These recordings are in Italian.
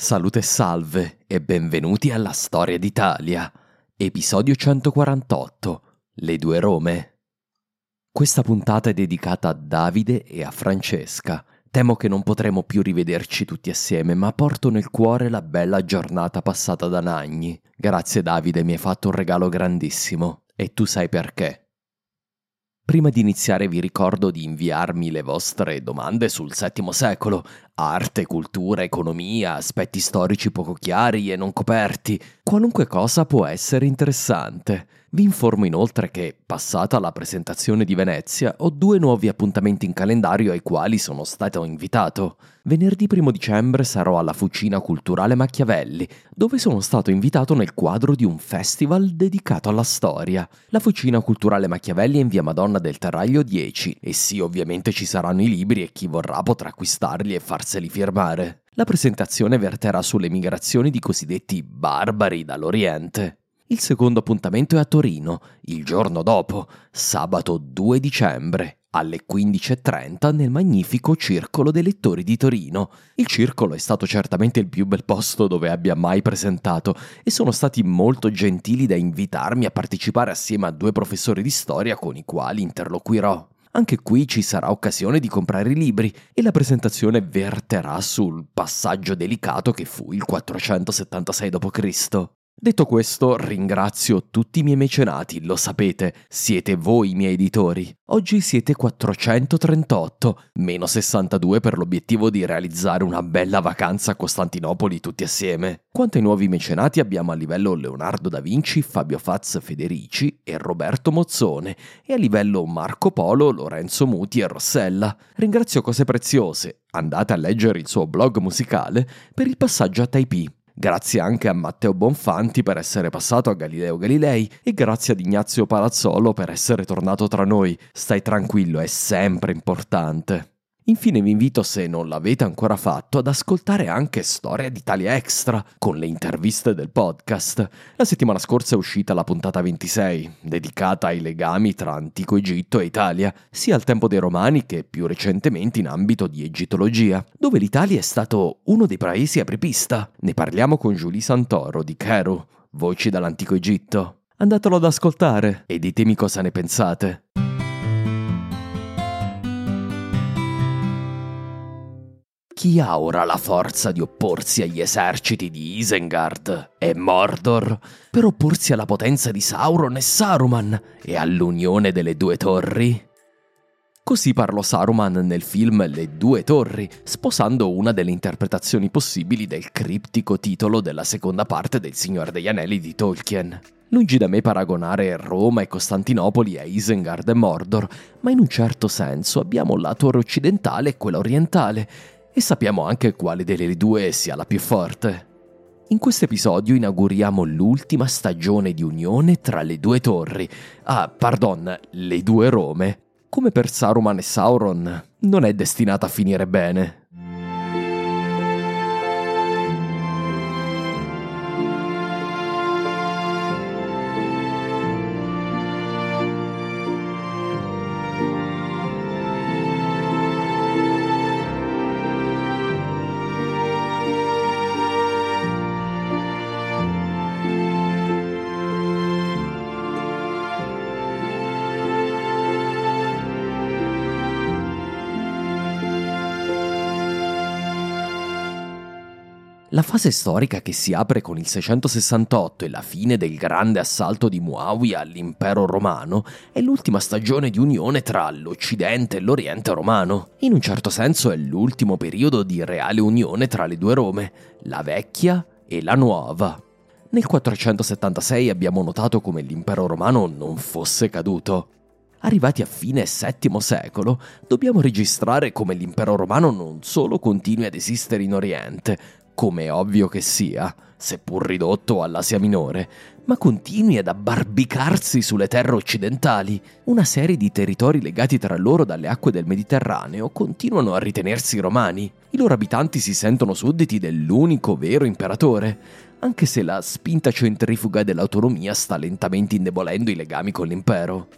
Salute e salve e benvenuti alla Storia d'Italia, episodio 148, Le due Rome. Questa puntata è dedicata a Davide e a Francesca. Temo che non potremo più rivederci tutti assieme, ma porto nel cuore la bella giornata passata da Nagni. Grazie Davide, mi hai fatto un regalo grandissimo. E tu sai perché. Prima di iniziare vi ricordo di inviarmi le vostre domande sul VII secolo, arte, cultura, economia, aspetti storici poco chiari e non coperti, qualunque cosa può essere interessante. Vi informo inoltre che, passata la presentazione di Venezia, ho due nuovi appuntamenti in calendario ai quali sono stato invitato. Venerdì 1 dicembre sarò alla Fucina Culturale Machiavelli, dove sono stato invitato nel quadro di un festival dedicato alla storia. La Fucina Culturale Machiavelli è in via Madonna del Terraglio 10 e sì, ovviamente ci saranno i libri e chi vorrà potrà acquistarli e farseli firmare. La presentazione verterà sulle migrazioni di cosiddetti barbari dall'Oriente. Il secondo appuntamento è a Torino, il giorno dopo, sabato 2 dicembre, alle 15.30 nel magnifico Circolo dei Lettori di Torino. Il circolo è stato certamente il più bel posto dove abbia mai presentato e sono stati molto gentili da invitarmi a partecipare assieme a due professori di storia con i quali interloquirò. Anche qui ci sarà occasione di comprare i libri e la presentazione verterà sul passaggio delicato che fu il 476 d.C. Detto questo, ringrazio tutti i miei mecenati, lo sapete, siete voi i miei editori. Oggi siete 438, meno 62 per l'obiettivo di realizzare una bella vacanza a Costantinopoli tutti assieme. Quanto ai nuovi mecenati abbiamo a livello Leonardo da Vinci, Fabio Faz Federici e Roberto Mozzone e a livello Marco Polo, Lorenzo Muti e Rossella. Ringrazio Cose Preziose, andate a leggere il suo blog musicale per il passaggio a Taipei. Grazie anche a Matteo Bonfanti per essere passato a Galileo Galilei e grazie ad Ignazio Palazzolo per essere tornato tra noi. Stai tranquillo, è sempre importante. Infine vi invito, se non l'avete ancora fatto, ad ascoltare anche Storia d'Italia Extra con le interviste del podcast. La settimana scorsa è uscita la puntata 26, dedicata ai legami tra Antico Egitto e Italia, sia al tempo dei Romani che più recentemente in ambito di egittologia, dove l'Italia è stato uno dei paesi apripista. Ne parliamo con Julie Santoro di Keru, Voci dall'Antico Egitto. Andatelo ad ascoltare e ditemi cosa ne pensate. Chi ha ora la forza di opporsi agli eserciti di Isengard e Mordor per opporsi alla potenza di Sauron e Saruman e all'unione delle due torri? Così parlò Saruman nel film Le due torri, sposando una delle interpretazioni possibili del criptico titolo della seconda parte del Signore degli Anelli di Tolkien. Lungi da me paragonare Roma e Costantinopoli a Isengard e Mordor, ma in un certo senso abbiamo la torre occidentale e quella orientale, e sappiamo anche quale delle due sia la più forte. In questo episodio inauguriamo l'ultima stagione di unione tra le due torri, ah, pardon, le due Rome. Come per Saruman e Sauron, non è destinata a finire bene. La fase storica che si apre con il 668 e la fine del grande assalto di Muawiyah all'impero romano è l'ultima stagione di unione tra l'Occidente e l'Oriente romano. In un certo senso è l'ultimo periodo di reale unione tra le due Rome, la vecchia e la nuova. Nel 476 abbiamo notato come l'impero romano non fosse caduto. Arrivati a fine VII secolo, dobbiamo registrare come l'impero romano non solo continui ad esistere in Oriente, come è ovvio che sia, seppur ridotto all'Asia minore, ma continui ad abbarbicarsi sulle terre occidentali. Una serie di territori legati tra loro dalle acque del Mediterraneo continuano a ritenersi romani. I loro abitanti si sentono sudditi dell'unico vero imperatore, anche se la spinta centrifuga dell'autonomia sta lentamente indebolendo i legami con l'impero.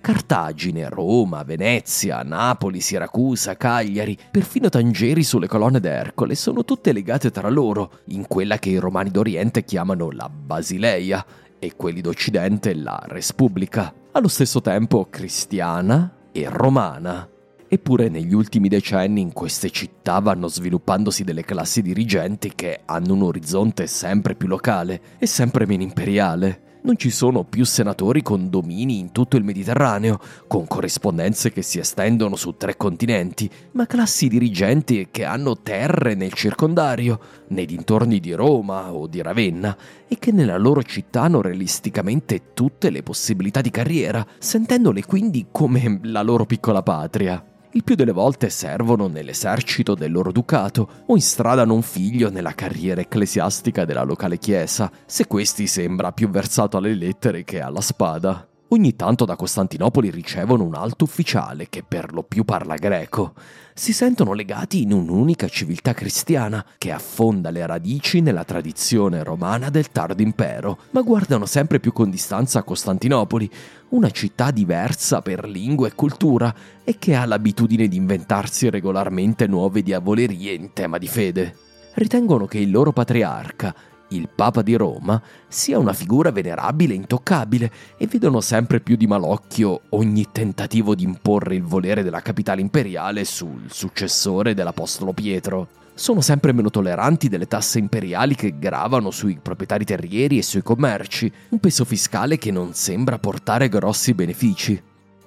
Cartagine, Roma, Venezia, Napoli, Siracusa, Cagliari, perfino Tangeri sulle colonne d'Ercole sono tutte legate tra loro in quella che i romani d'Oriente chiamano la Basileia e quelli d'Occidente la Respubblica, allo stesso tempo cristiana e romana. Eppure negli ultimi decenni in queste città vanno sviluppandosi delle classi dirigenti che hanno un orizzonte sempre più locale e sempre meno imperiale non ci sono più senatori con domini in tutto il Mediterraneo, con corrispondenze che si estendono su tre continenti, ma classi dirigenti che hanno terre nel circondario, nei dintorni di Roma o di Ravenna, e che nella loro città hanno realisticamente tutte le possibilità di carriera, sentendole quindi come la loro piccola patria il più delle volte servono nell'esercito del loro ducato o instradano un figlio nella carriera ecclesiastica della locale chiesa, se questi sembra più versato alle lettere che alla spada. Ogni tanto da Costantinopoli ricevono un alto ufficiale che per lo più parla greco. Si sentono legati in un'unica civiltà cristiana che affonda le radici nella tradizione romana del tardo impero, ma guardano sempre più con distanza a Costantinopoli, una città diversa per lingua e cultura e che ha l'abitudine di inventarsi regolarmente nuove diavolerie in tema di fede. Ritengono che il loro patriarca, il Papa di Roma, sia una figura venerabile e intoccabile e vedono sempre più di malocchio ogni tentativo di imporre il volere della capitale imperiale sul successore dell'Apostolo Pietro. Sono sempre meno tolleranti delle tasse imperiali che gravano sui proprietari terrieri e sui commerci, un peso fiscale che non sembra portare grossi benefici.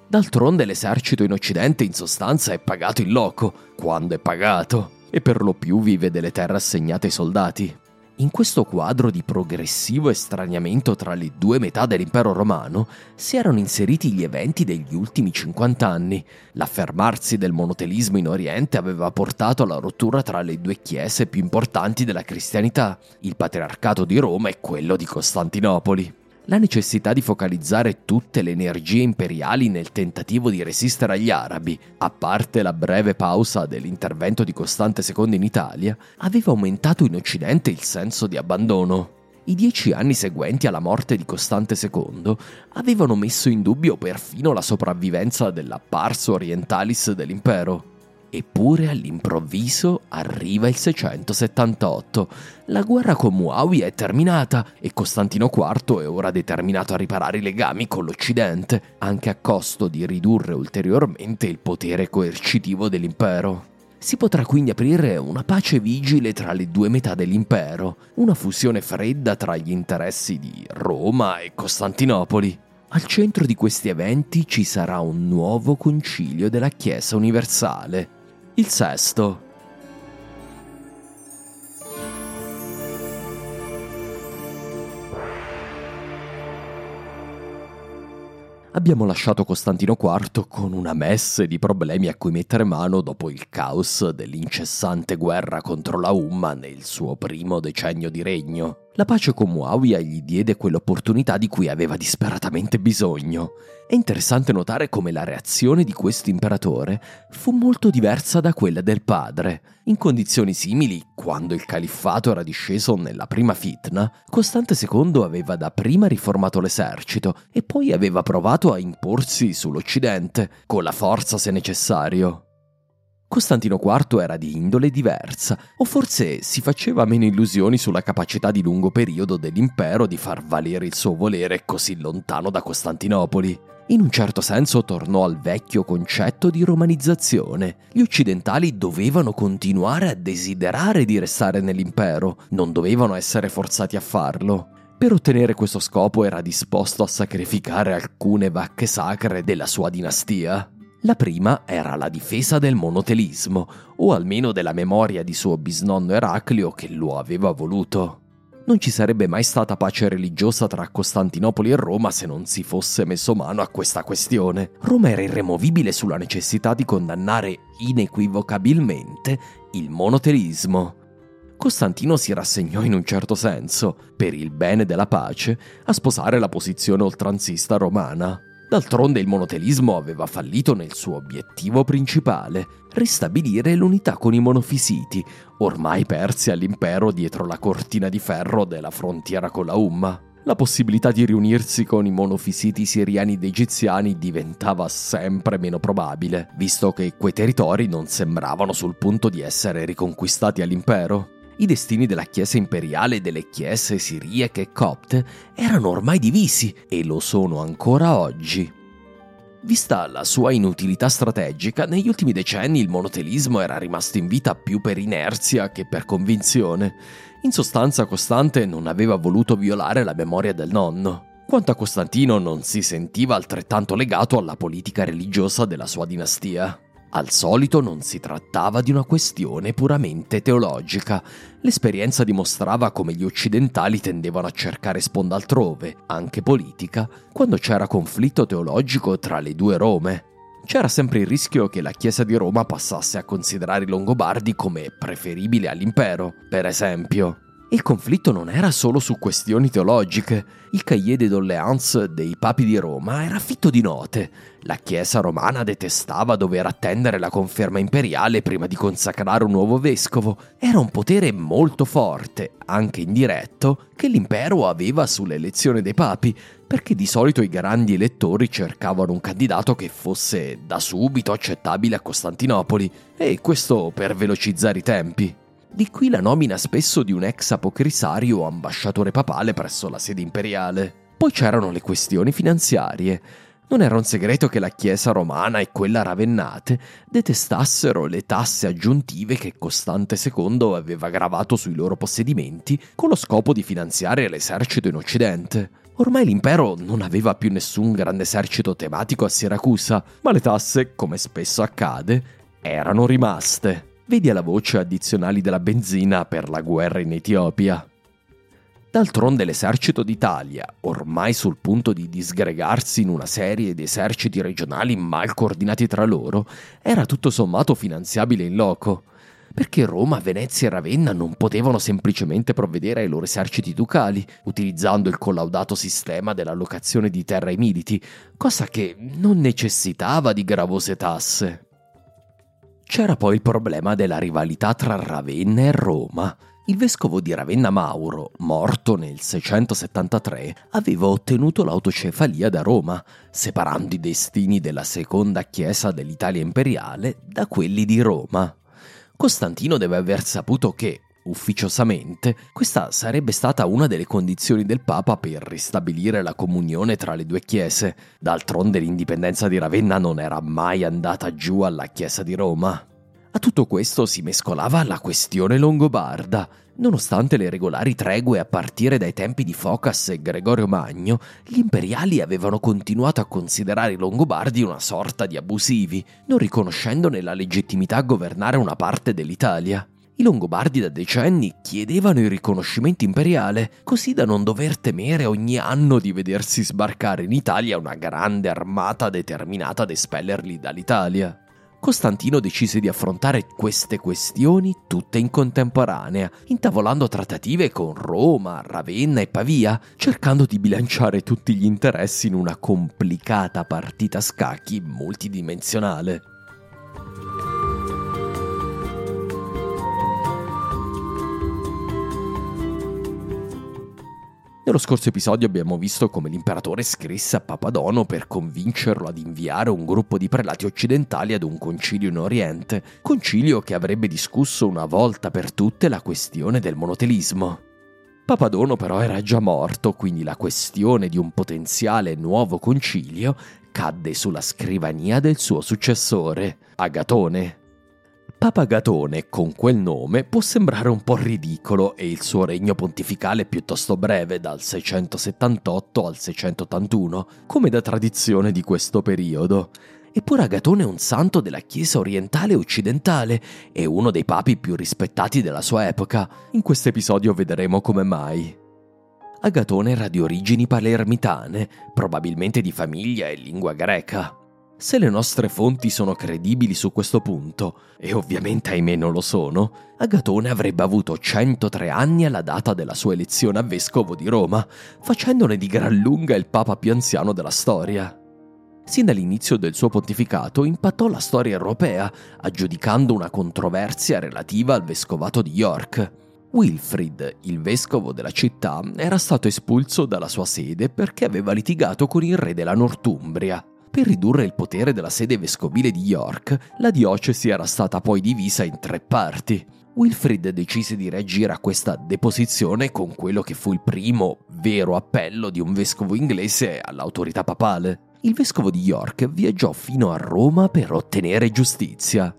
D'altronde l'esercito in Occidente in sostanza è pagato in loco, quando è pagato, e per lo più vive delle terre assegnate ai soldati. In questo quadro di progressivo estraniamento tra le due metà dell'impero romano si erano inseriti gli eventi degli ultimi 50 anni. L'affermarsi del monotelismo in Oriente aveva portato alla rottura tra le due chiese più importanti della cristianità, il patriarcato di Roma e quello di Costantinopoli la necessità di focalizzare tutte le energie imperiali nel tentativo di resistere agli arabi, a parte la breve pausa dell'intervento di Costante II in Italia, aveva aumentato in Occidente il senso di abbandono. I dieci anni seguenti alla morte di Costante II avevano messo in dubbio perfino la sopravvivenza della Pars Orientalis dell'impero. Eppure all'improvviso arriva il 678. La guerra con Muawiyah è terminata e Costantino IV è ora determinato a riparare i legami con l'Occidente, anche a costo di ridurre ulteriormente il potere coercitivo dell'impero. Si potrà quindi aprire una pace vigile tra le due metà dell'impero, una fusione fredda tra gli interessi di Roma e Costantinopoli. Al centro di questi eventi ci sarà un nuovo concilio della Chiesa universale, il sesto. Abbiamo lasciato Costantino IV con una messe di problemi a cui mettere mano dopo il caos dell'incessante guerra contro la Umma nel suo primo decennio di regno. La pace con Muawiyah gli diede quell'opportunità di cui aveva disperatamente bisogno. È interessante notare come la reazione di questo imperatore fu molto diversa da quella del padre. In condizioni simili, quando il califfato era disceso nella prima fitna, Costante II aveva dapprima riformato l'esercito e poi aveva provato a imporsi sull'Occidente, con la forza se necessario. Costantino IV era di indole diversa, o forse si faceva meno illusioni sulla capacità di lungo periodo dell'impero di far valere il suo volere così lontano da Costantinopoli. In un certo senso tornò al vecchio concetto di romanizzazione. Gli occidentali dovevano continuare a desiderare di restare nell'impero, non dovevano essere forzati a farlo. Per ottenere questo scopo era disposto a sacrificare alcune vacche sacre della sua dinastia. La prima era la difesa del monotelismo, o almeno della memoria di suo bisnonno Eraclio che lo aveva voluto. Non ci sarebbe mai stata pace religiosa tra Costantinopoli e Roma se non si fosse messo mano a questa questione. Roma era irremovibile sulla necessità di condannare inequivocabilmente il monotelismo. Costantino si rassegnò in un certo senso, per il bene della pace, a sposare la posizione oltranzista romana. D'altronde il monotelismo aveva fallito nel suo obiettivo principale, ristabilire l'unità con i monofisiti, ormai persi all'impero dietro la cortina di ferro della frontiera con la Umma. La possibilità di riunirsi con i monofisiti siriani ed egiziani diventava sempre meno probabile, visto che quei territori non sembravano sul punto di essere riconquistati all'impero. I destini della Chiesa imperiale e delle chiese siriache e copte erano ormai divisi e lo sono ancora oggi. Vista la sua inutilità strategica, negli ultimi decenni il monotelismo era rimasto in vita più per inerzia che per convinzione. In sostanza Costante non aveva voluto violare la memoria del nonno. Quanto a Costantino non si sentiva altrettanto legato alla politica religiosa della sua dinastia. Al solito non si trattava di una questione puramente teologica. L'esperienza dimostrava come gli occidentali tendevano a cercare sponda altrove, anche politica, quando c'era conflitto teologico tra le due Rome. C'era sempre il rischio che la Chiesa di Roma passasse a considerare i Longobardi come preferibili all'impero, per esempio. Il conflitto non era solo su questioni teologiche. Il Cahiers de doléances dei papi di Roma era fitto di note. La Chiesa romana detestava dover attendere la conferma imperiale prima di consacrare un nuovo vescovo. Era un potere molto forte, anche indiretto, che l'impero aveva sull'elezione dei papi, perché di solito i grandi elettori cercavano un candidato che fosse da subito accettabile a Costantinopoli, e questo per velocizzare i tempi. Di qui la nomina spesso di un ex apocrisario ambasciatore papale presso la sede imperiale. Poi c'erano le questioni finanziarie. Non era un segreto che la Chiesa romana e quella ravennate detestassero le tasse aggiuntive che Costante II aveva gravato sui loro possedimenti con lo scopo di finanziare l'esercito in Occidente. Ormai l'impero non aveva più nessun grande esercito tematico a Siracusa, ma le tasse, come spesso accade, erano rimaste. Vedi alla voce addizionali della benzina per la guerra in Etiopia. D'altronde l'esercito d'Italia, ormai sul punto di disgregarsi in una serie di eserciti regionali mal coordinati tra loro, era tutto sommato finanziabile in loco. Perché Roma, Venezia e Ravenna non potevano semplicemente provvedere ai loro eserciti ducali, utilizzando il collaudato sistema dell'allocazione di terra ai militi, cosa che non necessitava di gravose tasse. C'era poi il problema della rivalità tra Ravenna e Roma. Il vescovo di Ravenna Mauro, morto nel 673, aveva ottenuto l'autocefalia da Roma, separando i destini della seconda chiesa dell'Italia imperiale da quelli di Roma. Costantino deve aver saputo che, ufficiosamente, questa sarebbe stata una delle condizioni del Papa per ristabilire la comunione tra le due chiese. D'altronde l'indipendenza di Ravenna non era mai andata giù alla Chiesa di Roma. A tutto questo si mescolava la questione longobarda. Nonostante le regolari tregue a partire dai tempi di Focas e Gregorio Magno, gli imperiali avevano continuato a considerare i longobardi una sorta di abusivi, non riconoscendone la legittimità a governare una parte dell'Italia. I Longobardi da decenni chiedevano il riconoscimento imperiale, così da non dover temere ogni anno di vedersi sbarcare in Italia una grande armata determinata ad espellerli dall'Italia. Costantino decise di affrontare queste questioni tutte in contemporanea, intavolando trattative con Roma, Ravenna e Pavia, cercando di bilanciare tutti gli interessi in una complicata partita a scacchi multidimensionale. Nello scorso episodio abbiamo visto come l'imperatore scrisse a Papadono per convincerlo ad inviare un gruppo di prelati occidentali ad un concilio in Oriente, concilio che avrebbe discusso una volta per tutte la questione del monotelismo. Papadono però era già morto, quindi la questione di un potenziale nuovo concilio cadde sulla scrivania del suo successore, Agatone. Papa Gatone, con quel nome, può sembrare un po' ridicolo e il suo regno pontificale piuttosto breve, dal 678 al 681, come da tradizione di questo periodo. Eppure Agatone è un santo della Chiesa orientale e occidentale e uno dei papi più rispettati della sua epoca. In questo episodio vedremo come mai. Agatone era di origini palermitane, probabilmente di famiglia e lingua greca. Se le nostre fonti sono credibili su questo punto, e ovviamente ahimè non lo sono, Agatone avrebbe avuto 103 anni alla data della sua elezione a vescovo di Roma, facendone di gran lunga il papa più anziano della storia. Sin dall'inizio del suo pontificato impattò la storia europea, aggiudicando una controversia relativa al vescovato di York. Wilfrid, il vescovo della città, era stato espulso dalla sua sede perché aveva litigato con il re della Northumbria. Per ridurre il potere della sede vescovile di York, la diocesi era stata poi divisa in tre parti. Wilfrid decise di reagire a questa deposizione con quello che fu il primo vero appello di un vescovo inglese all'autorità papale. Il vescovo di York viaggiò fino a Roma per ottenere giustizia.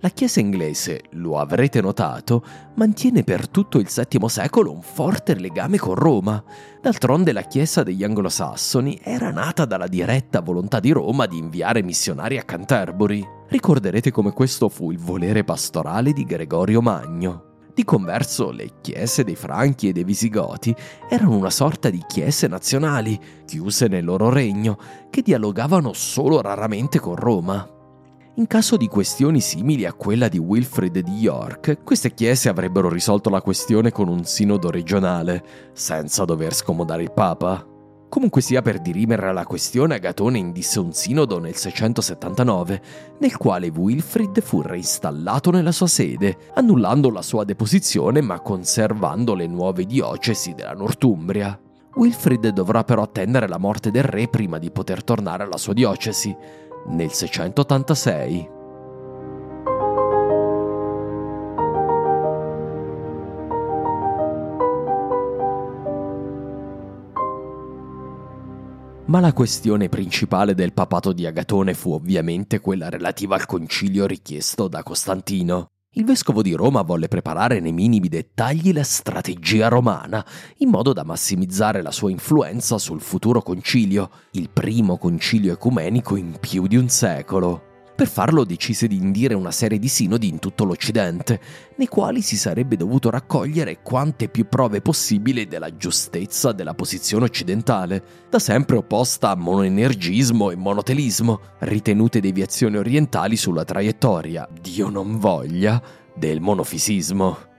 La Chiesa inglese, lo avrete notato, mantiene per tutto il VII secolo un forte legame con Roma. D'altronde la Chiesa degli anglosassoni era nata dalla diretta volontà di Roma di inviare missionari a Canterbury. Ricorderete come questo fu il volere pastorale di Gregorio Magno. Di converso, le chiese dei Franchi e dei Visigoti erano una sorta di chiese nazionali, chiuse nel loro regno, che dialogavano solo raramente con Roma. In caso di questioni simili a quella di Wilfrid di York, queste chiese avrebbero risolto la questione con un sinodo regionale, senza dover scomodare il Papa. Comunque sia per dirimere la questione, Agatone indisse un sinodo nel 679, nel quale Wilfrid fu reinstallato nella sua sede, annullando la sua deposizione ma conservando le nuove diocesi della Northumbria. Wilfrid dovrà però attendere la morte del re prima di poter tornare alla sua diocesi, nel 686. Ma la questione principale del papato di Agatone fu ovviamente quella relativa al concilio richiesto da Costantino. Il vescovo di Roma volle preparare nei minimi dettagli la strategia romana, in modo da massimizzare la sua influenza sul futuro concilio, il primo concilio ecumenico in più di un secolo. Per farlo decise di indire una serie di sinodi in tutto l'Occidente, nei quali si sarebbe dovuto raccogliere quante più prove possibili della giustezza della posizione occidentale, da sempre opposta a monoenergismo e monotelismo, ritenute deviazioni orientali sulla traiettoria, Dio non voglia, del monofisismo.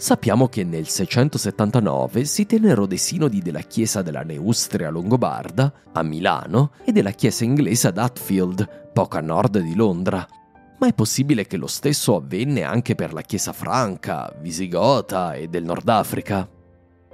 Sappiamo che nel 679 si tennero dei sinodi della chiesa della Neustria Longobarda a Milano e della chiesa inglese ad Hatfield, poco a nord di Londra. Ma è possibile che lo stesso avvenne anche per la chiesa franca, visigota e del Nord Africa.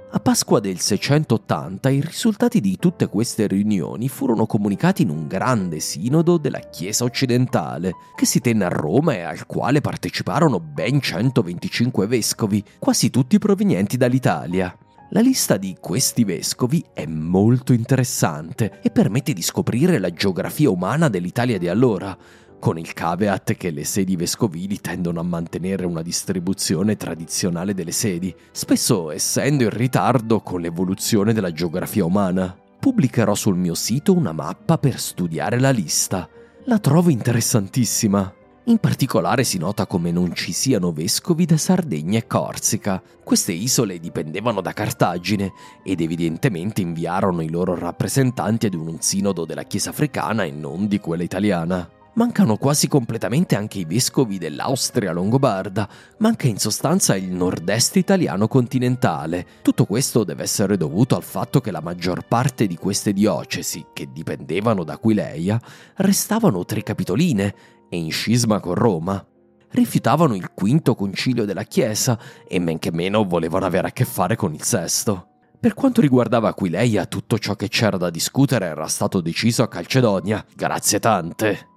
A Pasqua del 680 i risultati di tutte queste riunioni furono comunicati in un grande sinodo della Chiesa occidentale, che si tenne a Roma e al quale parteciparono ben 125 vescovi, quasi tutti provenienti dall'Italia. La lista di questi vescovi è molto interessante e permette di scoprire la geografia umana dell'Italia di allora, con il caveat che le sedi vescovili tendono a mantenere una distribuzione tradizionale delle sedi, spesso essendo in ritardo con l'evoluzione della geografia umana. Pubblicherò sul mio sito una mappa per studiare la lista. La trovo interessantissima. In particolare si nota come non ci siano vescovi da Sardegna e Corsica. Queste isole dipendevano da Cartagine ed evidentemente inviarono i loro rappresentanti ad un sinodo della Chiesa africana e non di quella italiana. Mancano quasi completamente anche i vescovi dell'Austria longobarda, manca in sostanza il nord-est italiano continentale. Tutto questo deve essere dovuto al fatto che la maggior parte di queste diocesi, che dipendevano da Aquileia, restavano tricapitoline e in scisma con Roma. Rifiutavano il quinto concilio della Chiesa e men che meno volevano avere a che fare con il sesto. Per quanto riguardava Aquileia, tutto ciò che c'era da discutere era stato deciso a Calcedonia. Grazie tante.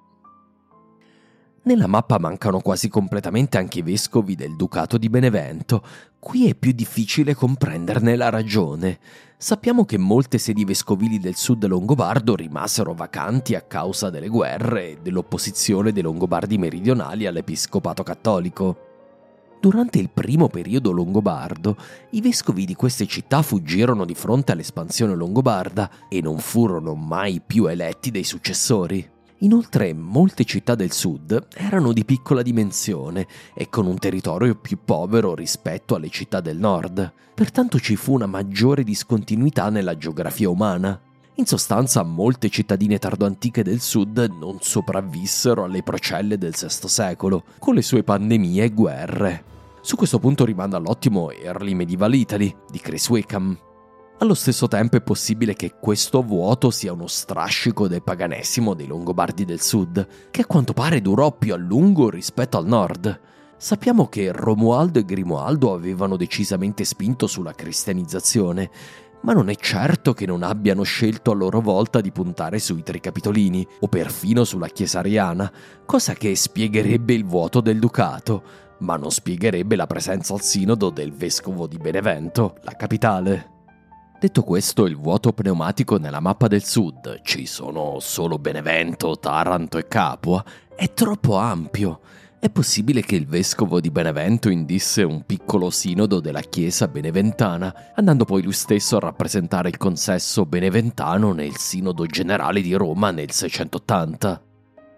Nella mappa mancano quasi completamente anche i vescovi del Ducato di Benevento. Qui è più difficile comprenderne la ragione. Sappiamo che molte sedi vescovili del sud longobardo rimasero vacanti a causa delle guerre e dell'opposizione dei longobardi meridionali all'episcopato cattolico. Durante il primo periodo longobardo, i vescovi di queste città fuggirono di fronte all'espansione longobarda e non furono mai più eletti dei successori. Inoltre molte città del sud erano di piccola dimensione e con un territorio più povero rispetto alle città del nord, pertanto ci fu una maggiore discontinuità nella geografia umana. In sostanza molte cittadine tardoantiche del sud non sopravvissero alle procelle del VI secolo, con le sue pandemie e guerre. Su questo punto rimanda all'ottimo Early Medieval Italy di Chris Wickham, allo stesso tempo è possibile che questo vuoto sia uno strascico del paganesimo dei Longobardi del sud, che a quanto pare durò più a lungo rispetto al nord. Sappiamo che Romualdo e Grimoaldo avevano decisamente spinto sulla cristianizzazione, ma non è certo che non abbiano scelto a loro volta di puntare sui tricapitolini o perfino sulla chiesa ariana, cosa che spiegherebbe il vuoto del ducato, ma non spiegherebbe la presenza al sinodo del vescovo di Benevento, la capitale. Detto questo, il vuoto pneumatico nella mappa del sud, ci sono solo Benevento, Taranto e Capua, è troppo ampio. È possibile che il vescovo di Benevento indisse un piccolo sinodo della chiesa beneventana, andando poi lui stesso a rappresentare il consesso beneventano nel sinodo generale di Roma nel 680.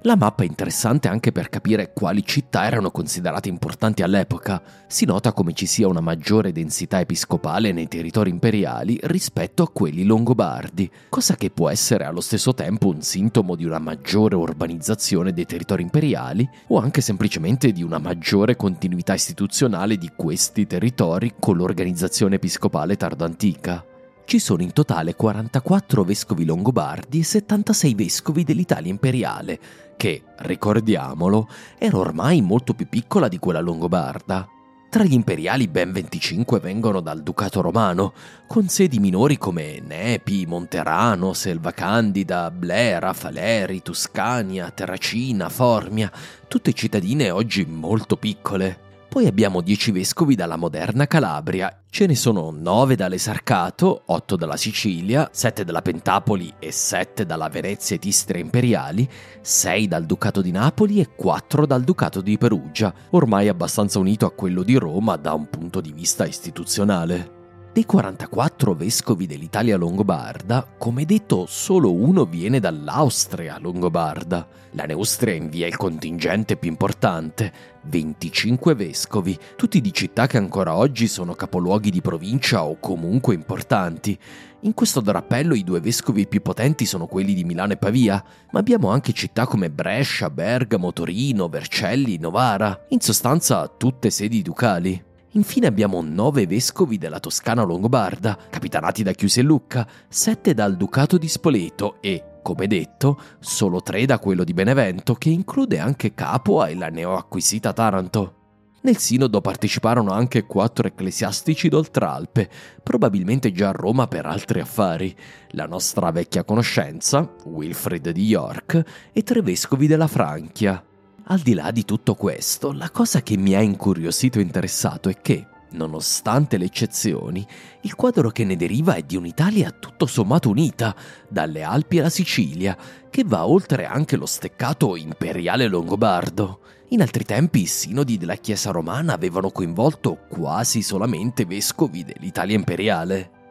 La mappa è interessante anche per capire quali città erano considerate importanti all'epoca. Si nota come ci sia una maggiore densità episcopale nei territori imperiali rispetto a quelli longobardi, cosa che può essere allo stesso tempo un sintomo di una maggiore urbanizzazione dei territori imperiali o anche semplicemente di una maggiore continuità istituzionale di questi territori con l'organizzazione episcopale tardoantica. Ci sono in totale 44 vescovi longobardi e 76 vescovi dell'Italia imperiale, che, ricordiamolo, era ormai molto più piccola di quella longobarda. Tra gli imperiali ben 25 vengono dal Ducato romano, con sedi minori come Nepi, Monterano, Selva Candida, Blera, Faleri, Tuscania, Terracina, Formia, tutte cittadine oggi molto piccole. Poi abbiamo dieci vescovi dalla moderna Calabria, ce ne sono nove dall'Esarcato, otto dalla Sicilia, sette dalla Pentapoli e sette dalla Venezia ed Istria imperiali, sei dal Ducato di Napoli e quattro dal Ducato di Perugia, ormai abbastanza unito a quello di Roma da un punto di vista istituzionale. Dei 44 vescovi dell'Italia longobarda, come detto, solo uno viene dall'Austria longobarda. La Neustria invia il contingente più importante, 25 vescovi, tutti di città che ancora oggi sono capoluoghi di provincia o comunque importanti. In questo drappello i due vescovi più potenti sono quelli di Milano e Pavia, ma abbiamo anche città come Brescia, Bergamo, Torino, Vercelli, Novara, in sostanza tutte sedi ducali. Infine abbiamo nove vescovi della Toscana longobarda, capitanati da Chiusi e Lucca, sette dal Ducato di Spoleto e, come detto, solo tre da quello di Benevento, che include anche Capua e la neoacquisita Taranto. Nel sinodo parteciparono anche quattro ecclesiastici d'Oltralpe, probabilmente già a Roma per altri affari, la nostra vecchia conoscenza, Wilfrid di York, e tre vescovi della Francia. Al di là di tutto questo, la cosa che mi ha incuriosito e interessato è che, nonostante le eccezioni, il quadro che ne deriva è di un'Italia tutto sommato unita, dalle Alpi alla Sicilia, che va oltre anche lo steccato imperiale longobardo. In altri tempi i sinodi della Chiesa romana avevano coinvolto quasi solamente vescovi dell'Italia imperiale.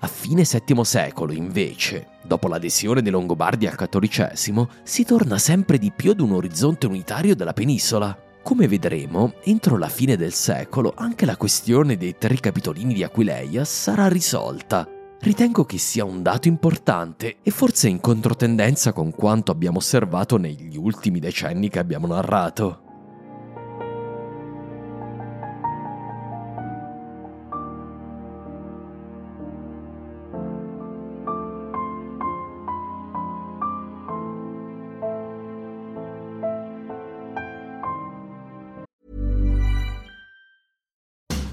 A fine VII secolo, invece, dopo l'adesione dei Longobardi al cattolicesimo, si torna sempre di più ad un orizzonte unitario della penisola. Come vedremo, entro la fine del secolo anche la questione dei tre capitolini di Aquileia sarà risolta. Ritengo che sia un dato importante e forse in controtendenza con quanto abbiamo osservato negli ultimi decenni che abbiamo narrato.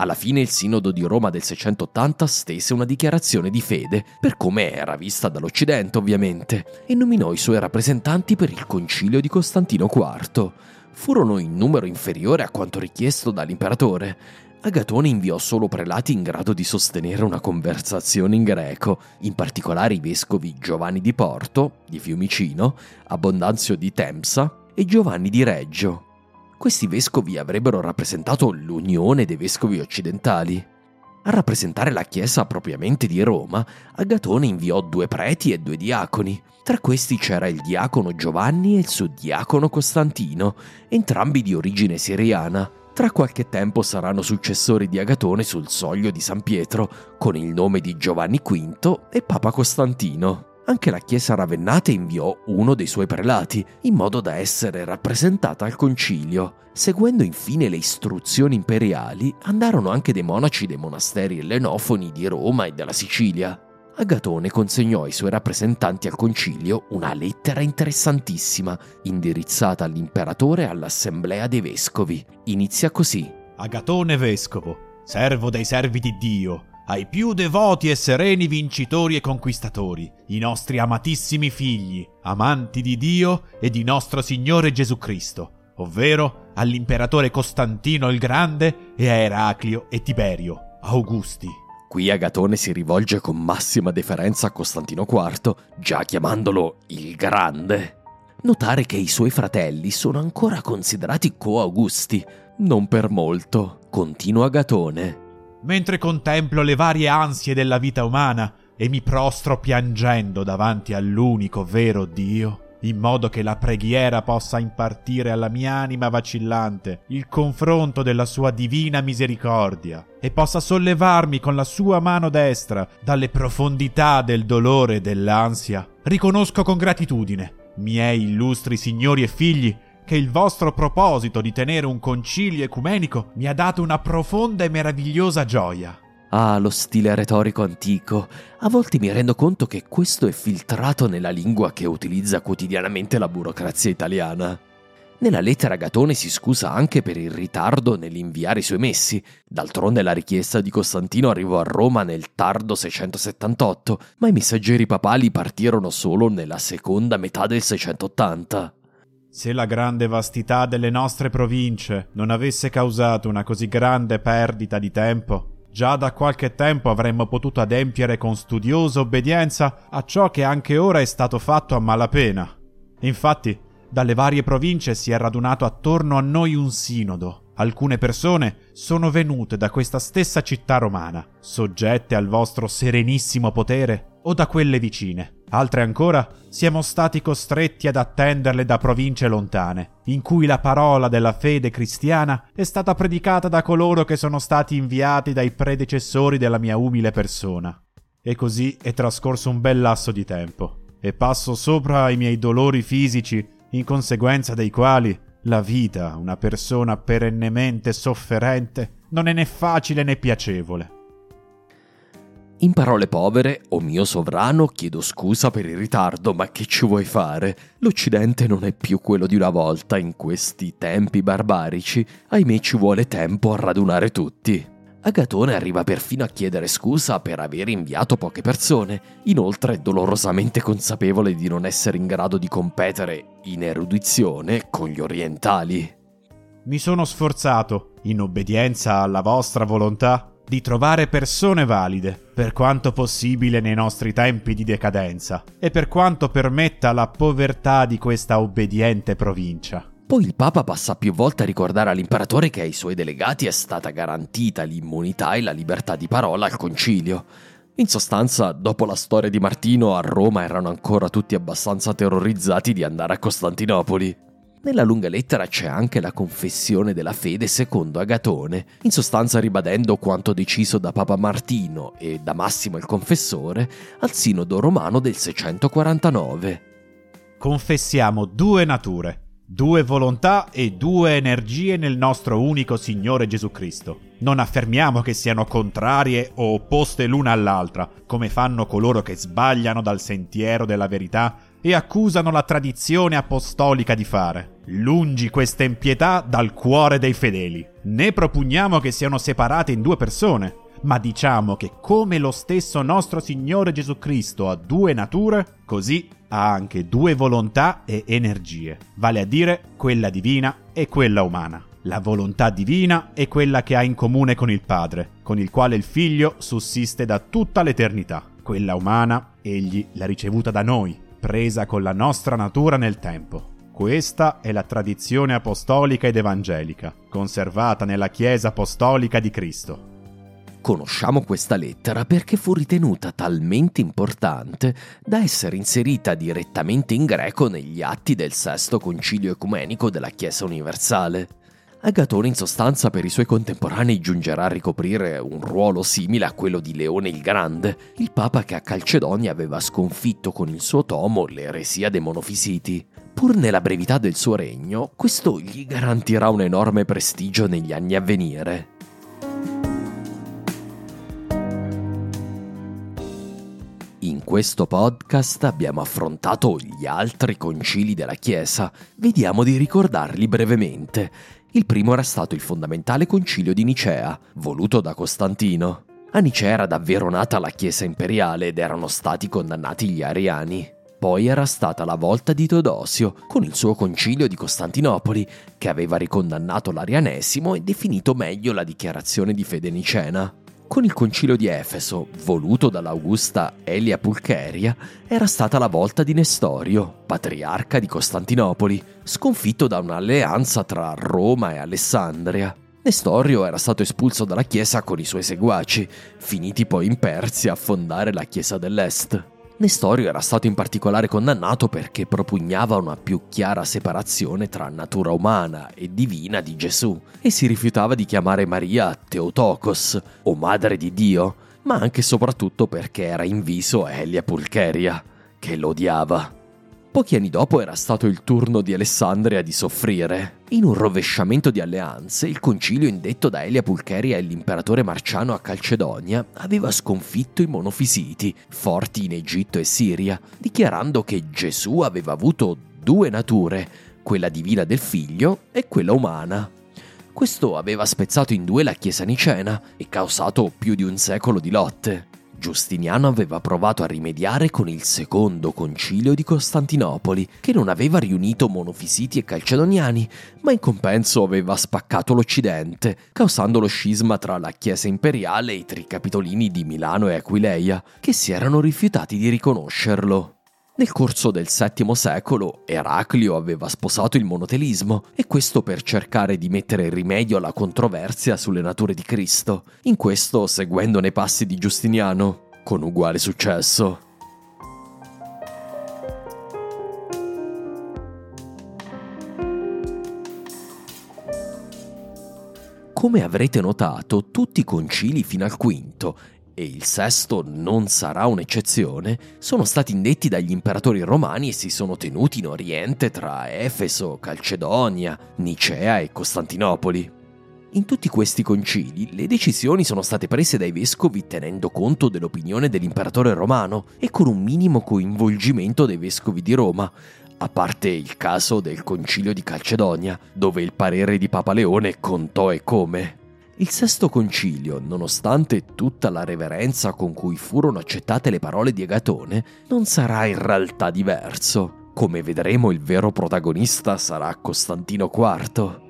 Alla fine il Sinodo di Roma del 680 stese una dichiarazione di fede, per come era vista dall'Occidente ovviamente, e nominò i suoi rappresentanti per il concilio di Costantino IV. Furono in numero inferiore a quanto richiesto dall'imperatore. Agatone inviò solo prelati in grado di sostenere una conversazione in greco, in particolare i vescovi Giovanni di Porto, di Fiumicino, Abbondanzio di Temsa e Giovanni di Reggio, questi vescovi avrebbero rappresentato l'unione dei vescovi occidentali. A rappresentare la chiesa propriamente di Roma, Agatone inviò due preti e due diaconi. Tra questi c'era il diacono Giovanni e il suo diacono Costantino, entrambi di origine siriana. Tra qualche tempo saranno successori di Agatone sul soglio di San Pietro, con il nome di Giovanni V e Papa Costantino anche la Chiesa ravennate inviò uno dei suoi prelati, in modo da essere rappresentata al concilio. Seguendo infine le istruzioni imperiali, andarono anche dei monaci dei monasteri ellenofoni di Roma e della Sicilia. Agatone consegnò ai suoi rappresentanti al concilio una lettera interessantissima, indirizzata all'imperatore e all'assemblea dei vescovi. Inizia così. Agatone vescovo, servo dei servi di Dio, ai più devoti e sereni vincitori e conquistatori, i nostri amatissimi figli, amanti di Dio e di nostro Signore Gesù Cristo, ovvero all'imperatore Costantino il Grande e a Eraclio e Tiberio, Augusti. Qui Agatone si rivolge con massima deferenza a Costantino IV, già chiamandolo il Grande. Notare che i suoi fratelli sono ancora considerati co-augusti, non per molto, continua Agatone mentre contemplo le varie ansie della vita umana e mi prostro piangendo davanti all'unico vero Dio, in modo che la preghiera possa impartire alla mia anima vacillante il confronto della sua divina misericordia e possa sollevarmi con la sua mano destra dalle profondità del dolore e dell'ansia, riconosco con gratitudine, miei illustri signori e figli, che il vostro proposito di tenere un concilio ecumenico mi ha dato una profonda e meravigliosa gioia. Ah, lo stile retorico antico. A volte mi rendo conto che questo è filtrato nella lingua che utilizza quotidianamente la burocrazia italiana. Nella lettera Gatone si scusa anche per il ritardo nell'inviare i suoi messi. D'altronde la richiesta di Costantino arrivò a Roma nel tardo 678, ma i messaggeri papali partirono solo nella seconda metà del 680. Se la grande vastità delle nostre province non avesse causato una così grande perdita di tempo, già da qualche tempo avremmo potuto adempiere con studiosa obbedienza a ciò che anche ora è stato fatto a malapena. Infatti, dalle varie province si è radunato attorno a noi un sinodo. Alcune persone sono venute da questa stessa città romana, soggette al vostro serenissimo potere, o da quelle vicine Altre ancora siamo stati costretti ad attenderle da province lontane, in cui la parola della fede cristiana è stata predicata da coloro che sono stati inviati dai predecessori della mia umile persona. E così è trascorso un bel lasso di tempo, e passo sopra ai miei dolori fisici, in conseguenza dei quali la vita, una persona perennemente sofferente, non è né facile né piacevole. In parole povere, o mio sovrano, chiedo scusa per il ritardo, ma che ci vuoi fare? L'Occidente non è più quello di una volta in questi tempi barbarici, ahimè ci vuole tempo a radunare tutti. Agatone arriva perfino a chiedere scusa per aver inviato poche persone, inoltre è dolorosamente consapevole di non essere in grado di competere in erudizione con gli orientali. Mi sono sforzato, in obbedienza alla vostra volontà, di trovare persone valide, per quanto possibile nei nostri tempi di decadenza, e per quanto permetta la povertà di questa obbediente provincia. Poi il Papa passa più volte a ricordare all'imperatore che ai suoi delegati è stata garantita l'immunità e la libertà di parola al concilio. In sostanza, dopo la storia di Martino, a Roma erano ancora tutti abbastanza terrorizzati di andare a Costantinopoli. Nella lunga lettera c'è anche la confessione della fede secondo Agatone, in sostanza ribadendo quanto deciso da Papa Martino e da Massimo il Confessore al Sinodo romano del 649. Confessiamo due nature, due volontà e due energie nel nostro unico Signore Gesù Cristo. Non affermiamo che siano contrarie o opposte l'una all'altra, come fanno coloro che sbagliano dal sentiero della verità e accusano la tradizione apostolica di fare. Lungi questa impietà dal cuore dei fedeli. Né propugniamo che siano separate in due persone, ma diciamo che come lo stesso nostro Signore Gesù Cristo ha due nature, così ha anche due volontà e energie, vale a dire quella divina e quella umana. La volontà divina è quella che ha in comune con il Padre, con il quale il Figlio sussiste da tutta l'eternità. Quella umana, egli l'ha ricevuta da noi, presa con la nostra natura nel tempo. Questa è la tradizione apostolica ed evangelica, conservata nella Chiesa apostolica di Cristo. Conosciamo questa lettera perché fu ritenuta talmente importante da essere inserita direttamente in greco negli atti del sesto concilio ecumenico della Chiesa universale. Agatone in sostanza per i suoi contemporanei giungerà a ricoprire un ruolo simile a quello di Leone il Grande, il papa che a Calcedonia aveva sconfitto con il suo tomo l'eresia dei monofisiti. Pur nella brevità del suo regno, questo gli garantirà un enorme prestigio negli anni a venire. In questo podcast abbiamo affrontato gli altri concili della Chiesa. Vediamo di ricordarli brevemente. Il primo era stato il fondamentale concilio di Nicea, voluto da Costantino. A Nicea era davvero nata la Chiesa imperiale ed erano stati condannati gli ariani. Poi era stata la volta di Teodosio, con il suo concilio di Costantinopoli, che aveva ricondannato l'arianesimo e definito meglio la dichiarazione di fede nicena. Con il concilio di Efeso, voluto dall'Augusta Elia Pulcheria, era stata la volta di Nestorio, patriarca di Costantinopoli, sconfitto da un'alleanza tra Roma e Alessandria. Nestorio era stato espulso dalla Chiesa con i suoi seguaci, finiti poi in Persia a fondare la Chiesa dell'Est. Nestorio era stato in particolare condannato perché propugnava una più chiara separazione tra natura umana e divina di Gesù e si rifiutava di chiamare Maria Teotokos o Madre di Dio, ma anche e soprattutto perché era inviso a Elia Pulcheria, che lo odiava. Pochi anni dopo era stato il turno di Alessandria di soffrire. In un rovesciamento di alleanze, il concilio indetto da Elia Pulcheria e l'imperatore Marciano a Calcedonia aveva sconfitto i monofisiti, forti in Egitto e Siria, dichiarando che Gesù aveva avuto due nature, quella divina del figlio e quella umana. Questo aveva spezzato in due la Chiesa nicena e causato più di un secolo di lotte. Giustiniano aveva provato a rimediare con il secondo concilio di Costantinopoli, che non aveva riunito monofisiti e calcedoniani, ma in compenso aveva spaccato l'Occidente, causando lo scisma tra la Chiesa imperiale e i tricapitolini di Milano e Aquileia, che si erano rifiutati di riconoscerlo. Nel corso del VII secolo Eraclio aveva sposato il monotelismo e questo per cercare di mettere rimedio alla controversia sulle nature di Cristo, in questo seguendo nei passi di Giustiniano, con uguale successo. Come avrete notato, tutti i concili fino al quinto e il sesto non sarà un'eccezione, sono stati indetti dagli imperatori romani e si sono tenuti in Oriente tra Efeso, Calcedonia, Nicea e Costantinopoli. In tutti questi concili le decisioni sono state prese dai vescovi tenendo conto dell'opinione dell'imperatore romano e con un minimo coinvolgimento dei vescovi di Roma, a parte il caso del concilio di Calcedonia, dove il parere di Papa Leone contò e come. Il sesto concilio, nonostante tutta la reverenza con cui furono accettate le parole di Agatone, non sarà in realtà diverso. Come vedremo il vero protagonista sarà Costantino IV.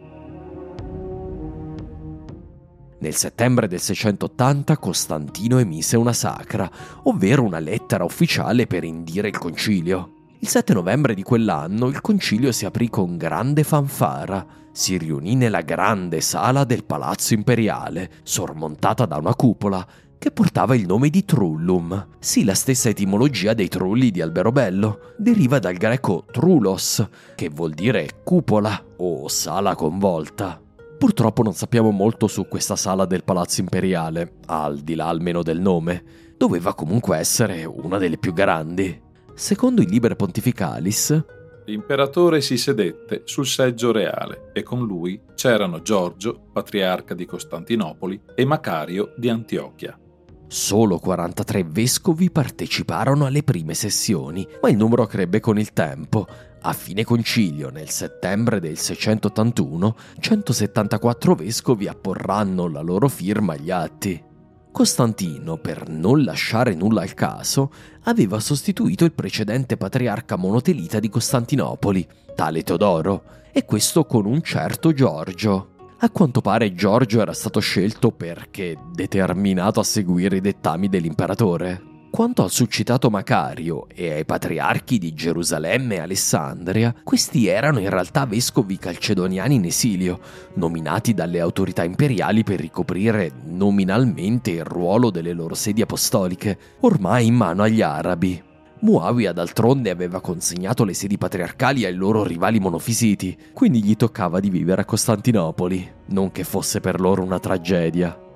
Nel settembre del 680 Costantino emise una sacra, ovvero una lettera ufficiale per indire il concilio. Il 7 novembre di quell'anno il concilio si aprì con grande fanfara. Si riunì nella grande sala del palazzo imperiale, sormontata da una cupola, che portava il nome di Trullum. Sì, la stessa etimologia dei trulli di Alberobello. Deriva dal greco trulos, che vuol dire cupola o sala convolta. Purtroppo non sappiamo molto su questa sala del palazzo imperiale, al di là almeno del nome. Doveva comunque essere una delle più grandi. Secondo i Liber Pontificalis, l'imperatore si sedette sul seggio reale e con lui c'erano Giorgio, patriarca di Costantinopoli, e Macario di Antiochia. Solo 43 vescovi parteciparono alle prime sessioni, ma il numero crebbe con il tempo. A fine concilio, nel settembre del 681, 174 vescovi apporranno la loro firma agli atti. Costantino, per non lasciare nulla al caso, aveva sostituito il precedente patriarca monotelita di Costantinopoli, tale Teodoro, e questo con un certo Giorgio. A quanto pare Giorgio era stato scelto perché determinato a seguire i dettami dell'imperatore. Quanto al suscitato Macario e ai patriarchi di Gerusalemme e Alessandria, questi erano in realtà vescovi calcedoniani in esilio, nominati dalle autorità imperiali per ricoprire nominalmente il ruolo delle loro sedi apostoliche, ormai in mano agli arabi. Muawiyah d'altronde aveva consegnato le sedi patriarcali ai loro rivali monofisiti, quindi gli toccava di vivere a Costantinopoli, non che fosse per loro una tragedia.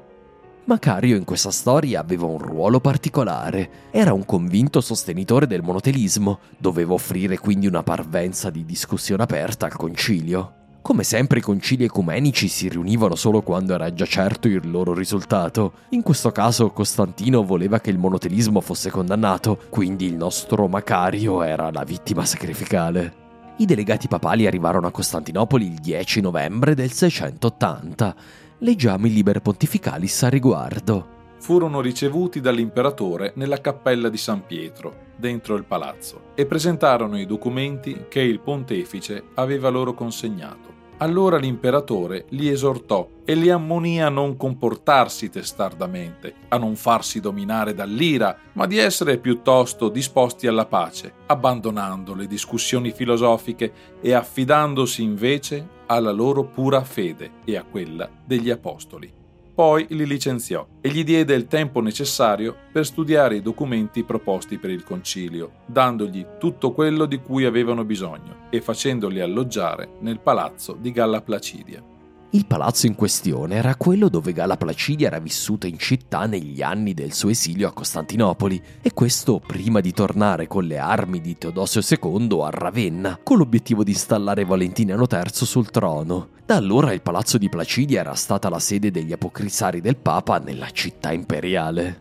Macario in questa storia aveva un ruolo particolare. Era un convinto sostenitore del monotelismo, doveva offrire quindi una parvenza di discussione aperta al concilio. Come sempre i concili ecumenici si riunivano solo quando era già certo il loro risultato. In questo caso Costantino voleva che il monotelismo fosse condannato, quindi il nostro Macario era la vittima sacrificale. I delegati papali arrivarono a Costantinopoli il 10 novembre del 680 Leggiamo i Liber Pontificalis a riguardo. Furono ricevuti dall'imperatore nella cappella di San Pietro, dentro il palazzo, e presentarono i documenti che il pontefice aveva loro consegnato. Allora l'imperatore li esortò e li ammonì a non comportarsi testardamente, a non farsi dominare dall'ira, ma di essere piuttosto disposti alla pace, abbandonando le discussioni filosofiche e affidandosi invece alla loro pura fede e a quella degli apostoli. Poi li licenziò e gli diede il tempo necessario per studiare i documenti proposti per il concilio, dandogli tutto quello di cui avevano bisogno e facendoli alloggiare nel palazzo di Galla Placidia. Il palazzo in questione era quello dove Gala Placidia era vissuta in città negli anni del suo esilio a Costantinopoli, e questo prima di tornare con le armi di Teodosio II a Ravenna, con l'obiettivo di installare Valentiniano III sul trono. Da allora il palazzo di Placidia era stata la sede degli apocrisari del Papa nella città imperiale.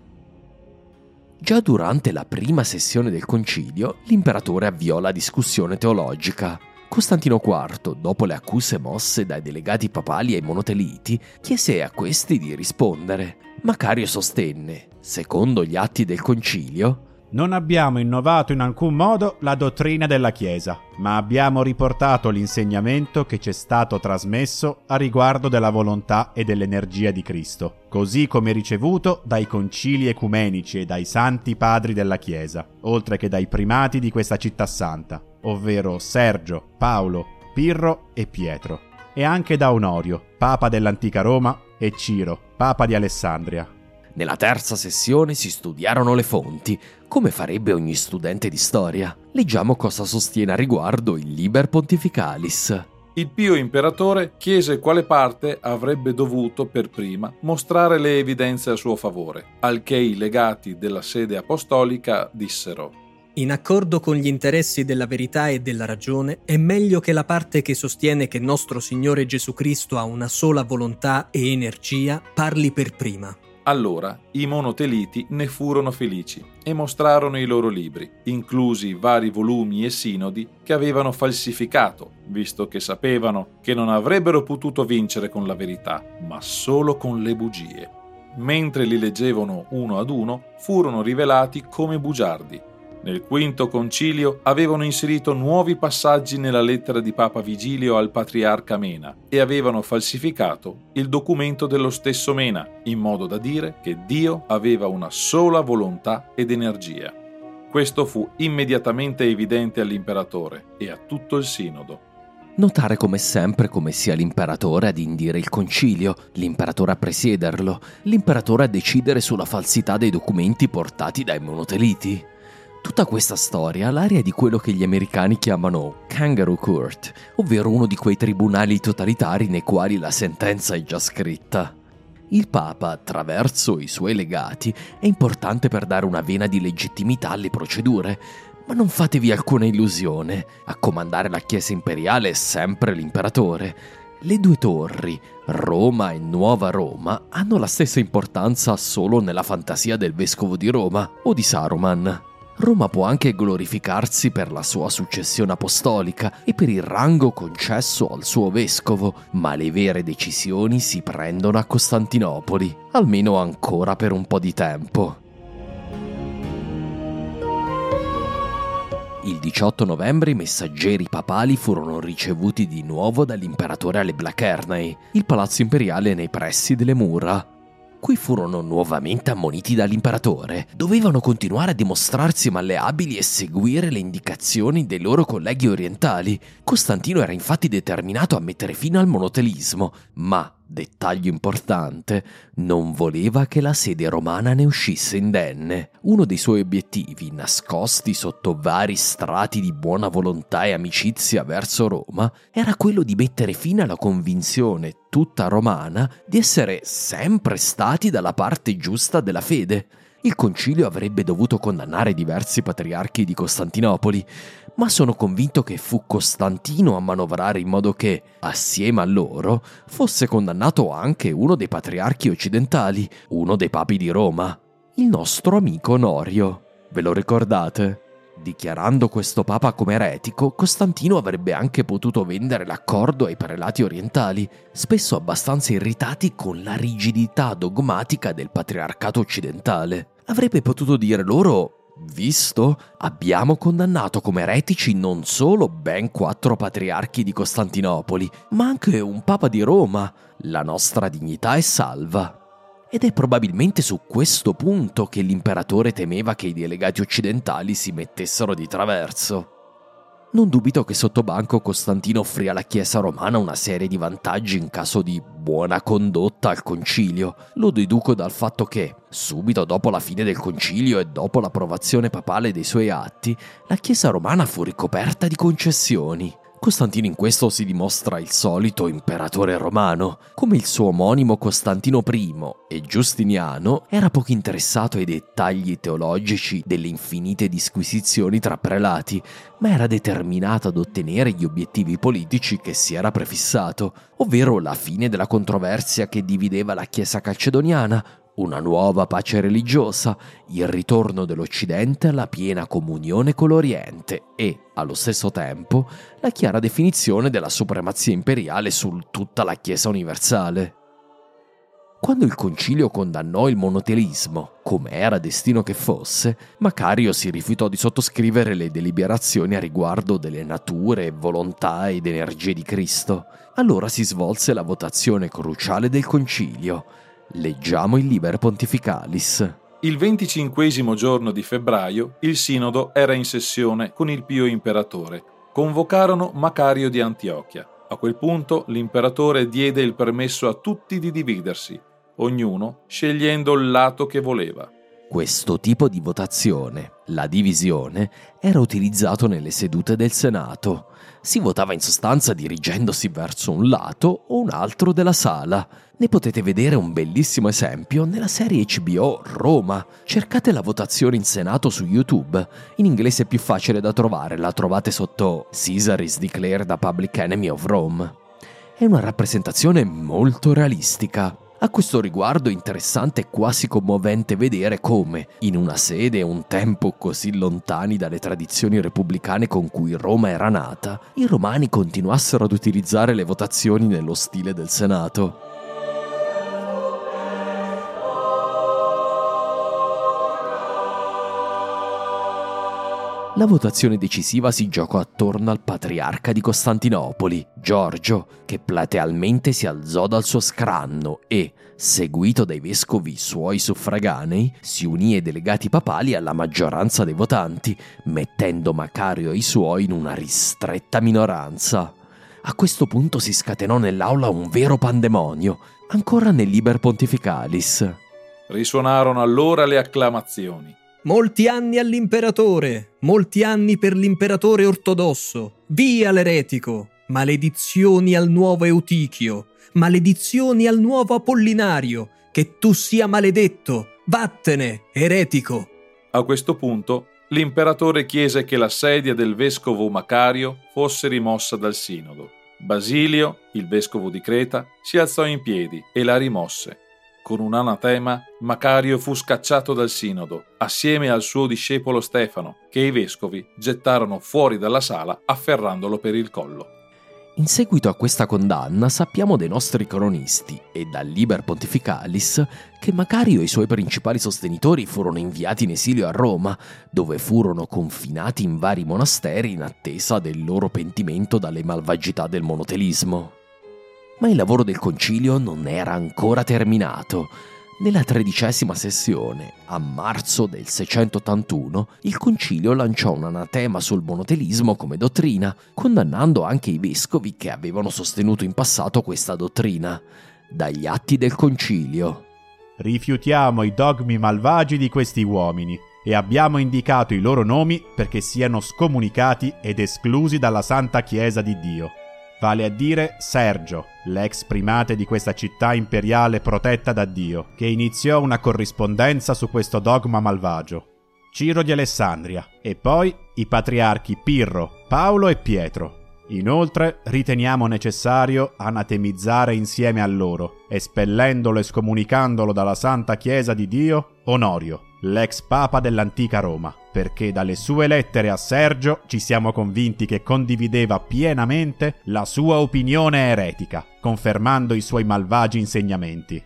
Già durante la prima sessione del concilio, l'imperatore avviò la discussione teologica. Costantino IV, dopo le accuse mosse dai delegati papali ai monoteliti, chiese a questi di rispondere. Macario sostenne, secondo gli atti del concilio, non abbiamo innovato in alcun modo la dottrina della Chiesa, ma abbiamo riportato l'insegnamento che ci è stato trasmesso a riguardo della volontà e dell'energia di Cristo, così come ricevuto dai concili ecumenici e dai santi padri della Chiesa, oltre che dai primati di questa città santa, ovvero Sergio, Paolo, Pirro e Pietro, e anche da Onorio, papa dell'antica Roma, e Ciro, papa di Alessandria. Nella terza sessione si studiarono le fonti, come farebbe ogni studente di storia. Leggiamo cosa sostiene a riguardo il Liber Pontificalis. Il pio imperatore chiese quale parte avrebbe dovuto per prima mostrare le evidenze a suo favore, al che i legati della sede apostolica dissero in accordo con gli interessi della verità e della ragione, è meglio che la parte che sostiene che nostro Signore Gesù Cristo ha una sola volontà e energia parli per prima. Allora i monoteliti ne furono felici e mostrarono i loro libri, inclusi vari volumi e sinodi che avevano falsificato, visto che sapevano che non avrebbero potuto vincere con la verità, ma solo con le bugie. Mentre li leggevano uno ad uno, furono rivelati come bugiardi nel quinto concilio avevano inserito nuovi passaggi nella lettera di Papa Vigilio al patriarca Mena e avevano falsificato il documento dello stesso Mena, in modo da dire che Dio aveva una sola volontà ed energia. Questo fu immediatamente evidente all'imperatore e a tutto il sinodo. Notare come sempre come sia l'imperatore ad indire il concilio, l'imperatore a presiederlo, l'imperatore a decidere sulla falsità dei documenti portati dai monoteliti. Tutta questa storia ha l'aria di quello che gli americani chiamano Kangaroo Court, ovvero uno di quei tribunali totalitari nei quali la sentenza è già scritta. Il Papa, attraverso i suoi legati, è importante per dare una vena di legittimità alle procedure, ma non fatevi alcuna illusione, a comandare la Chiesa imperiale è sempre l'imperatore. Le due torri, Roma e Nuova Roma, hanno la stessa importanza solo nella fantasia del vescovo di Roma o di Saruman. Roma può anche glorificarsi per la sua successione apostolica e per il rango concesso al suo vescovo, ma le vere decisioni si prendono a Costantinopoli, almeno ancora per un po' di tempo. Il 18 novembre i messaggeri papali furono ricevuti di nuovo dall'imperatore alle Blachernei, il palazzo imperiale nei pressi delle mura. Qui furono nuovamente ammoniti dall'imperatore. Dovevano continuare a dimostrarsi malleabili e seguire le indicazioni dei loro colleghi orientali. Costantino era infatti determinato a mettere fine al monotelismo, ma dettaglio importante, non voleva che la sede romana ne uscisse indenne. Uno dei suoi obiettivi, nascosti sotto vari strati di buona volontà e amicizia verso Roma, era quello di mettere fine alla convinzione tutta romana di essere sempre stati dalla parte giusta della fede. Il concilio avrebbe dovuto condannare diversi patriarchi di Costantinopoli, ma sono convinto che fu Costantino a manovrare in modo che, assieme a loro, fosse condannato anche uno dei patriarchi occidentali, uno dei papi di Roma, il nostro amico Norio. Ve lo ricordate? Dichiarando questo papa come eretico, Costantino avrebbe anche potuto vendere l'accordo ai prelati orientali, spesso abbastanza irritati con la rigidità dogmatica del patriarcato occidentale. Avrebbe potuto dire loro Visto, abbiamo condannato come eretici non solo ben quattro patriarchi di Costantinopoli, ma anche un papa di Roma. La nostra dignità è salva. Ed è probabilmente su questo punto che l'imperatore temeva che i delegati occidentali si mettessero di traverso. Non dubito che sotto banco Costantino offrì alla Chiesa romana una serie di vantaggi in caso di buona condotta al concilio. Lo deduco dal fatto che, subito dopo la fine del concilio e dopo l'approvazione papale dei suoi atti, la Chiesa romana fu ricoperta di concessioni. Costantino in questo si dimostra il solito imperatore romano, come il suo omonimo Costantino I e Giustiniano era poco interessato ai dettagli teologici delle infinite disquisizioni tra prelati, ma era determinato ad ottenere gli obiettivi politici che si era prefissato, ovvero la fine della controversia che divideva la Chiesa calcedoniana, una nuova pace religiosa, il ritorno dell'Occidente alla piena comunione con l'Oriente e, allo stesso tempo, la chiara definizione della supremazia imperiale su tutta la Chiesa universale. Quando il concilio condannò il monotelismo, come era destino che fosse, Macario si rifiutò di sottoscrivere le deliberazioni a riguardo delle nature, volontà ed energie di Cristo. Allora si svolse la votazione cruciale del concilio, Leggiamo il Liber Pontificalis. Il venticinquesimo giorno di febbraio il sinodo era in sessione con il pio imperatore. Convocarono Macario di Antiochia. A quel punto l'imperatore diede il permesso a tutti di dividersi, ognuno scegliendo il lato che voleva. Questo tipo di votazione, la divisione, era utilizzato nelle sedute del Senato. Si votava in sostanza dirigendosi verso un lato o un altro della sala. Ne potete vedere un bellissimo esempio nella serie HBO Roma. Cercate la votazione in Senato su YouTube. In inglese è più facile da trovare, la trovate sotto Caesar is declared a public enemy of Rome. È una rappresentazione molto realistica. A questo riguardo è interessante e quasi commovente vedere come, in una sede e un tempo così lontani dalle tradizioni repubblicane con cui Roma era nata, i romani continuassero ad utilizzare le votazioni nello stile del Senato. La votazione decisiva si giocò attorno al patriarca di Costantinopoli, Giorgio, che platealmente si alzò dal suo scranno e, seguito dai vescovi suoi suffraganei, si unì ai delegati papali alla maggioranza dei votanti, mettendo Macario e i suoi in una ristretta minoranza. A questo punto si scatenò nell'aula un vero pandemonio, ancora nel Liber Pontificalis. Risuonarono allora le acclamazioni. Molti anni all'imperatore, molti anni per l'imperatore ortodosso. Via l'eretico! Maledizioni al nuovo Eutichio, maledizioni al nuovo Apollinario, che tu sia maledetto, vattene, eretico. A questo punto l'imperatore chiese che la sedia del vescovo Macario fosse rimossa dal sinodo. Basilio, il vescovo di Creta, si alzò in piedi e la rimosse. Con un anatema, Macario fu scacciato dal sinodo, assieme al suo discepolo Stefano, che i vescovi gettarono fuori dalla sala afferrandolo per il collo. In seguito a questa condanna sappiamo dai nostri cronisti e dal Liber Pontificalis che Macario e i suoi principali sostenitori furono inviati in esilio a Roma, dove furono confinati in vari monasteri in attesa del loro pentimento dalle malvagità del monotelismo. Ma il lavoro del concilio non era ancora terminato nella tredicesima sessione, a marzo del 681, il concilio lanciò un anatema sul monotelismo come dottrina, condannando anche i vescovi che avevano sostenuto in passato questa dottrina. Dagli atti del concilio. Rifiutiamo i dogmi malvagi di questi uomini e abbiamo indicato i loro nomi perché siano scomunicati ed esclusi dalla Santa Chiesa di Dio vale a dire Sergio, l'ex primate di questa città imperiale protetta da Dio, che iniziò una corrispondenza su questo dogma malvagio. Ciro di Alessandria e poi i patriarchi Pirro, Paolo e Pietro. Inoltre riteniamo necessario anatemizzare insieme a loro, espellendolo e scomunicandolo dalla Santa Chiesa di Dio, Onorio, l'ex papa dell'antica Roma, perché dalle sue lettere a Sergio ci siamo convinti che condivideva pienamente la sua opinione eretica, confermando i suoi malvagi insegnamenti.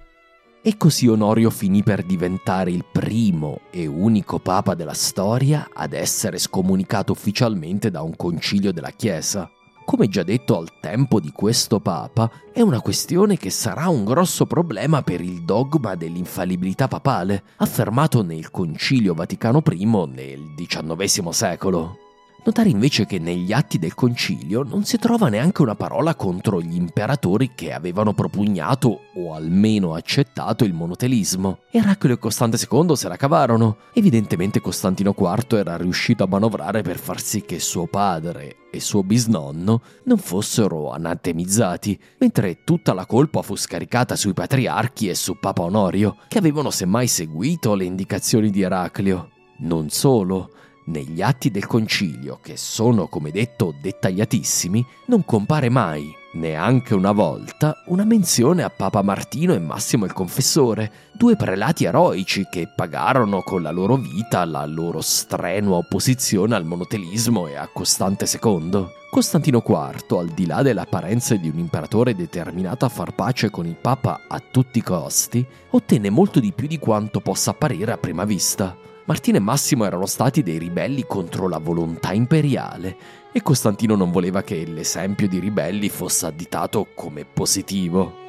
E così Onorio finì per diventare il primo e unico papa della storia ad essere scomunicato ufficialmente da un concilio della Chiesa. Come già detto al tempo di questo Papa, è una questione che sarà un grosso problema per il dogma dell'infallibilità papale, affermato nel Concilio Vaticano I nel XIX secolo. Notare invece che negli atti del concilio non si trova neanche una parola contro gli imperatori che avevano propugnato o almeno accettato il monotelismo. Eraclio e Costante II se la cavarono. Evidentemente Costantino IV era riuscito a manovrare per far sì che suo padre e suo bisnonno non fossero anatemizzati, mentre tutta la colpa fu scaricata sui patriarchi e su Papa Onorio, che avevano semmai seguito le indicazioni di Eraclio. Non solo, negli atti del concilio, che sono come detto dettagliatissimi, non compare mai, neanche una volta, una menzione a Papa Martino e Massimo il Confessore, due prelati eroici che pagarono con la loro vita la loro strenua opposizione al monotelismo e a Costante II. Costantino IV, al di là delle apparenze di un imperatore determinato a far pace con il Papa a tutti i costi, ottenne molto di più di quanto possa apparire a prima vista. Martino e Massimo erano stati dei ribelli contro la volontà imperiale e Costantino non voleva che l'esempio di ribelli fosse additato come positivo.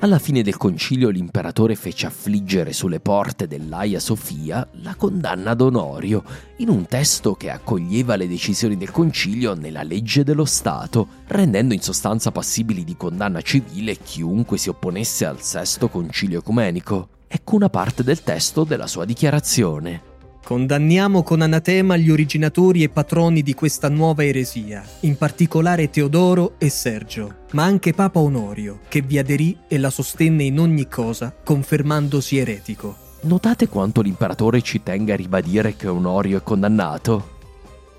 Alla fine del concilio l'imperatore fece affliggere sulle porte dell'Aia Sofia la condanna ad Onorio, in un testo che accoglieva le decisioni del concilio nella legge dello Stato, rendendo in sostanza passibili di condanna civile chiunque si opponesse al sesto concilio ecumenico. Ecco una parte del testo della sua dichiarazione. Condanniamo con anatema gli originatori e patroni di questa nuova eresia, in particolare Teodoro e Sergio, ma anche Papa Onorio, che vi aderì e la sostenne in ogni cosa, confermandosi eretico. Notate quanto l'imperatore ci tenga a ribadire che Onorio è condannato?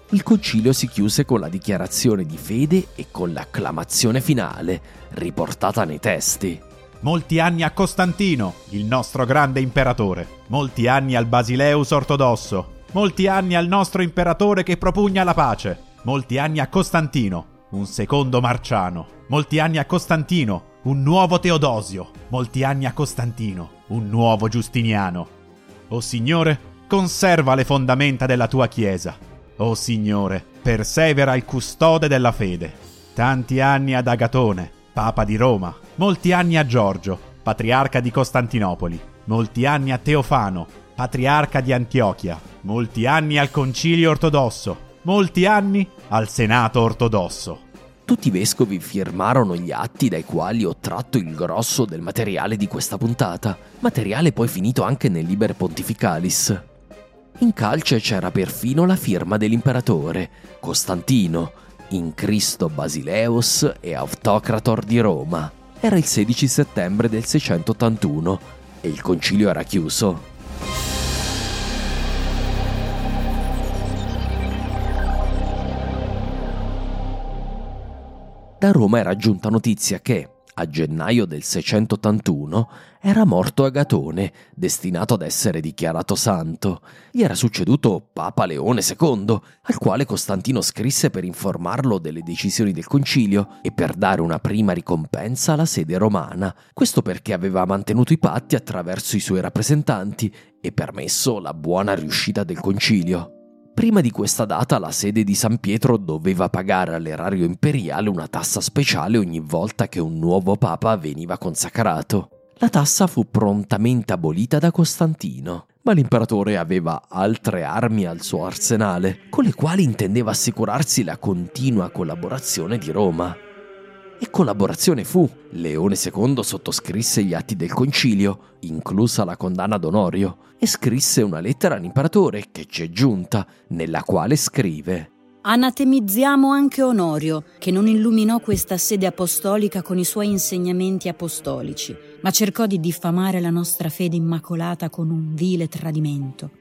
Il concilio si chiuse con la dichiarazione di fede e con l'acclamazione finale, riportata nei testi. Molti anni a Costantino, il nostro grande imperatore. Molti anni al Basileus ortodosso. Molti anni al nostro imperatore che propugna la pace. Molti anni a Costantino, un secondo Marciano. Molti anni a Costantino, un nuovo Teodosio. Molti anni a Costantino, un nuovo Giustiniano. O Signore, conserva le fondamenta della tua Chiesa. O Signore, persevera il custode della fede. Tanti anni ad Agatone, Papa di Roma, molti anni a Giorgio, patriarca di Costantinopoli, molti anni a Teofano, patriarca di Antiochia, molti anni al Concilio ortodosso, molti anni al Senato ortodosso. Tutti i vescovi firmarono gli atti dai quali ho tratto il grosso del materiale di questa puntata, materiale poi finito anche nel Liber Pontificalis. In calce c'era perfino la firma dell'imperatore, Costantino, in Cristo Basileus e Autocrator di Roma. Era il 16 settembre del 681 e il concilio era chiuso. Da Roma era giunta notizia che, a gennaio del 681, era morto Agatone, destinato ad essere dichiarato santo. Gli era succeduto Papa Leone II, al quale Costantino scrisse per informarlo delle decisioni del concilio e per dare una prima ricompensa alla sede romana. Questo perché aveva mantenuto i patti attraverso i suoi rappresentanti e permesso la buona riuscita del concilio. Prima di questa data la sede di San Pietro doveva pagare all'erario imperiale una tassa speciale ogni volta che un nuovo papa veniva consacrato. La tassa fu prontamente abolita da Costantino, ma l'imperatore aveva altre armi al suo arsenale, con le quali intendeva assicurarsi la continua collaborazione di Roma. E collaborazione fu. Leone II sottoscrisse gli atti del concilio, inclusa la condanna d'Onorio, e scrisse una lettera all'imperatore che ci è giunta, nella quale scrive Anatemizziamo anche Onorio, che non illuminò questa sede apostolica con i suoi insegnamenti apostolici, ma cercò di diffamare la nostra fede immacolata con un vile tradimento.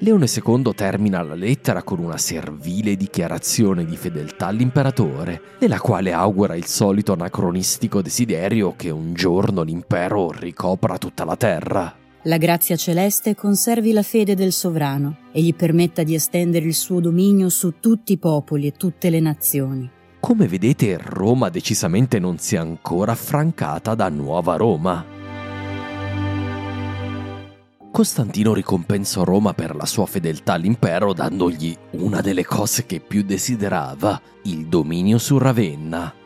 Leone II termina la lettera con una servile dichiarazione di fedeltà all'imperatore, nella quale augura il solito anacronistico desiderio che un giorno l'impero ricopra tutta la terra. La grazia celeste conservi la fede del sovrano e gli permetta di estendere il suo dominio su tutti i popoli e tutte le nazioni. Come vedete, Roma decisamente non si è ancora affrancata da Nuova Roma. Costantino ricompensò Roma per la sua fedeltà all'impero dandogli una delle cose che più desiderava, il dominio su Ravenna.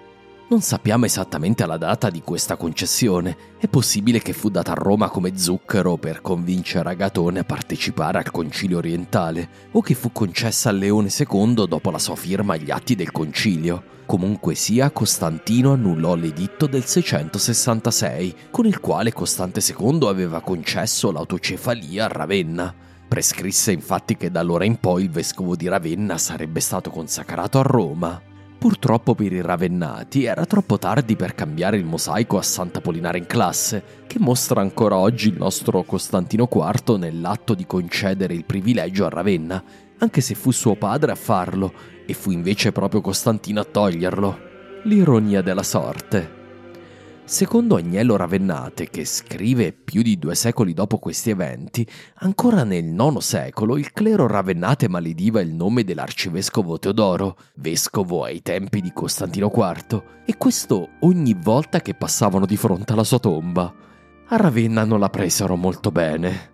Non sappiamo esattamente la data di questa concessione, è possibile che fu data a Roma come zucchero per convincere Agatone a partecipare al concilio orientale, o che fu concessa a Leone II dopo la sua firma agli atti del concilio. Comunque sia, Costantino annullò l'editto del 666, con il quale Costante II aveva concesso l'autocefalia a Ravenna. Prescrisse infatti che da allora in poi il vescovo di Ravenna sarebbe stato consacrato a Roma. Purtroppo per i ravennati era troppo tardi per cambiare il mosaico a Sant'Apollinare in classe, che mostra ancora oggi il nostro Costantino IV nell'atto di concedere il privilegio a Ravenna, anche se fu suo padre a farlo e fu invece proprio Costantino a toglierlo. L'ironia della sorte. Secondo Agnello Ravennate, che scrive più di due secoli dopo questi eventi, ancora nel IX secolo il clero ravennate malediva il nome dell'arcivescovo Teodoro, vescovo ai tempi di Costantino IV, e questo ogni volta che passavano di fronte alla sua tomba. A Ravenna non la presero molto bene.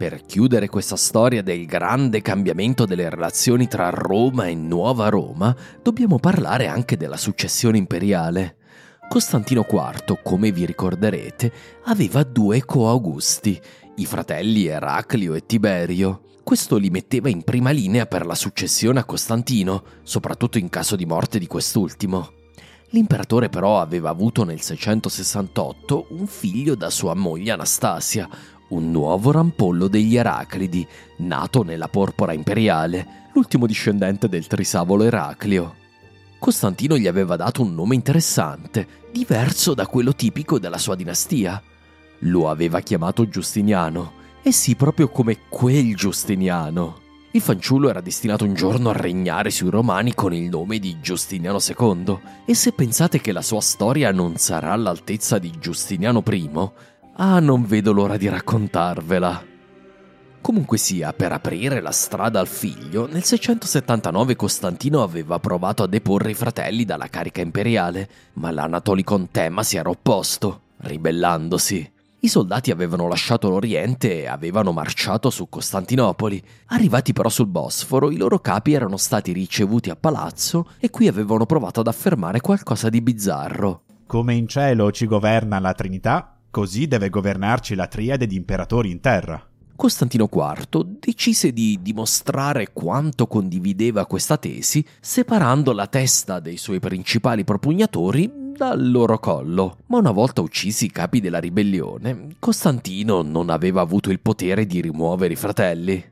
Per chiudere questa storia del grande cambiamento delle relazioni tra Roma e Nuova Roma, dobbiamo parlare anche della successione imperiale. Costantino IV, come vi ricorderete, aveva due coaugusti, i fratelli Eraclio e Tiberio. Questo li metteva in prima linea per la successione a Costantino, soprattutto in caso di morte di quest'ultimo. L'imperatore però aveva avuto nel 668 un figlio da sua moglie Anastasia, un nuovo rampollo degli Eraclidi, nato nella porpora imperiale, l'ultimo discendente del trisavolo Eraclio. Costantino gli aveva dato un nome interessante, diverso da quello tipico della sua dinastia. Lo aveva chiamato Giustiniano, e sì proprio come quel Giustiniano. Il fanciullo era destinato un giorno a regnare sui Romani con il nome di Giustiniano II, e se pensate che la sua storia non sarà all'altezza di Giustiniano I, Ah, non vedo l'ora di raccontarvela. Comunque sia, per aprire la strada al figlio, nel 679 Costantino aveva provato a deporre i fratelli dalla carica imperiale, ma l'Anatolicon Tema si era opposto, ribellandosi. I soldati avevano lasciato l'Oriente e avevano marciato su Costantinopoli. Arrivati però sul Bosforo, i loro capi erano stati ricevuti a palazzo e qui avevano provato ad affermare qualcosa di bizzarro. Come in cielo ci governa la Trinità, Così deve governarci la triade di imperatori in terra. Costantino IV decise di dimostrare quanto condivideva questa tesi separando la testa dei suoi principali propugnatori dal loro collo. Ma una volta uccisi i capi della ribellione, Costantino non aveva avuto il potere di rimuovere i fratelli.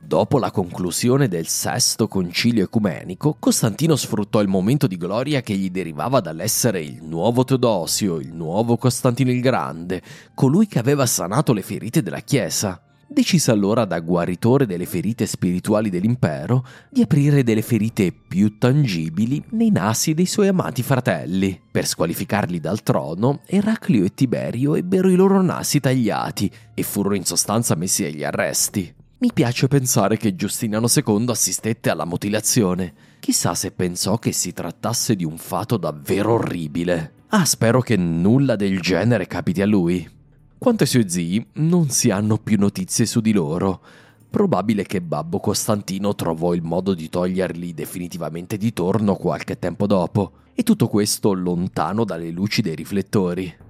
Dopo la conclusione del sesto concilio ecumenico, Costantino sfruttò il momento di gloria che gli derivava dall'essere il nuovo Teodosio, il nuovo Costantino il Grande, colui che aveva sanato le ferite della Chiesa decise allora da guaritore delle ferite spirituali dell'impero di aprire delle ferite più tangibili nei nasi dei suoi amati fratelli. Per squalificarli dal trono, Eraclio e Tiberio ebbero i loro nasi tagliati e furono in sostanza messi agli arresti. Mi piace pensare che Giustiniano II assistette alla mutilazione. Chissà se pensò che si trattasse di un fato davvero orribile. Ah, spero che nulla del genere capiti a lui. Quanto ai suoi zii, non si hanno più notizie su di loro. Probabile che Babbo Costantino trovò il modo di toglierli definitivamente di torno qualche tempo dopo, e tutto questo lontano dalle luci dei riflettori.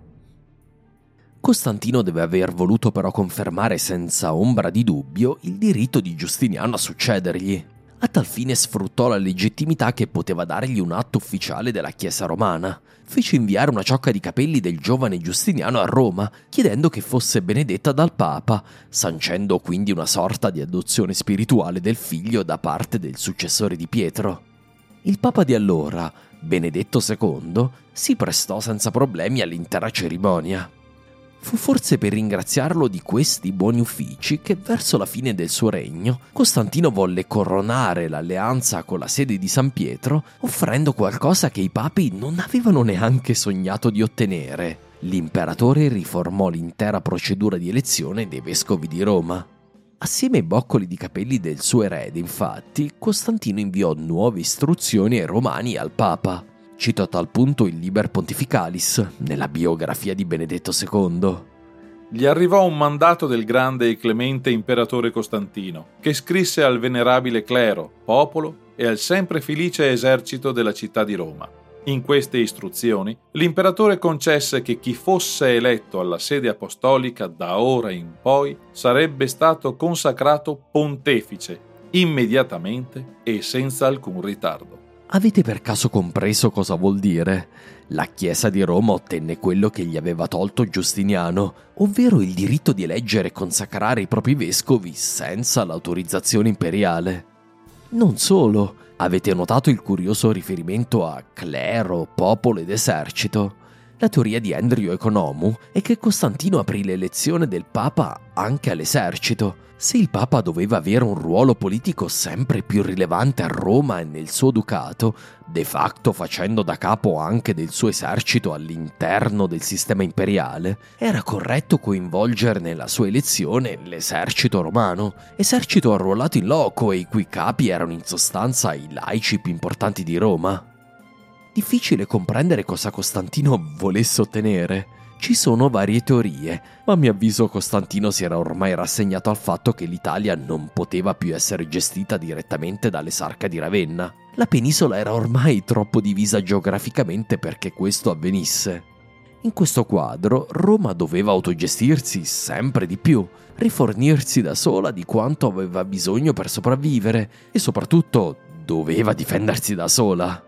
Costantino deve aver voluto però confermare senza ombra di dubbio il diritto di Giustiniano a succedergli. A tal fine sfruttò la legittimità che poteva dargli un atto ufficiale della Chiesa romana. Fece inviare una ciocca di capelli del giovane Giustiniano a Roma, chiedendo che fosse benedetta dal Papa, sancendo quindi una sorta di adozione spirituale del figlio da parte del successore di Pietro. Il Papa di allora, Benedetto II, si prestò senza problemi all'intera cerimonia. Fu forse per ringraziarlo di questi buoni uffici che verso la fine del suo regno Costantino volle coronare l'alleanza con la sede di San Pietro offrendo qualcosa che i papi non avevano neanche sognato di ottenere. L'imperatore riformò l'intera procedura di elezione dei vescovi di Roma. Assieme ai boccoli di capelli del suo erede, infatti, Costantino inviò nuove istruzioni ai romani e al Papa. Cito a tal punto il Liber Pontificalis nella biografia di Benedetto II. Gli arrivò un mandato del grande e clemente imperatore Costantino, che scrisse al venerabile clero, popolo e al sempre felice esercito della città di Roma. In queste istruzioni, l'imperatore concesse che chi fosse eletto alla sede apostolica da ora in poi sarebbe stato consacrato pontefice immediatamente e senza alcun ritardo. Avete per caso compreso cosa vuol dire? La Chiesa di Roma ottenne quello che gli aveva tolto Giustiniano, ovvero il diritto di eleggere e consacrare i propri vescovi senza l'autorizzazione imperiale. Non solo, avete notato il curioso riferimento a clero, popolo ed esercito? La teoria di Andrio Economu è che Costantino aprì l'elezione del Papa anche all'esercito, se il Papa doveva avere un ruolo politico sempre più rilevante a Roma e nel suo ducato, de facto facendo da capo anche del suo esercito all'interno del sistema imperiale, era corretto coinvolgere nella sua elezione l'esercito romano, esercito arruolato in loco e i cui capi erano in sostanza i laici più importanti di Roma. Difficile comprendere cosa Costantino volesse ottenere. Ci sono varie teorie, ma a mio avviso Costantino si era ormai rassegnato al fatto che l'Italia non poteva più essere gestita direttamente dall'esarca di Ravenna. La penisola era ormai troppo divisa geograficamente perché questo avvenisse. In questo quadro Roma doveva autogestirsi sempre di più, rifornirsi da sola di quanto aveva bisogno per sopravvivere e soprattutto doveva difendersi da sola.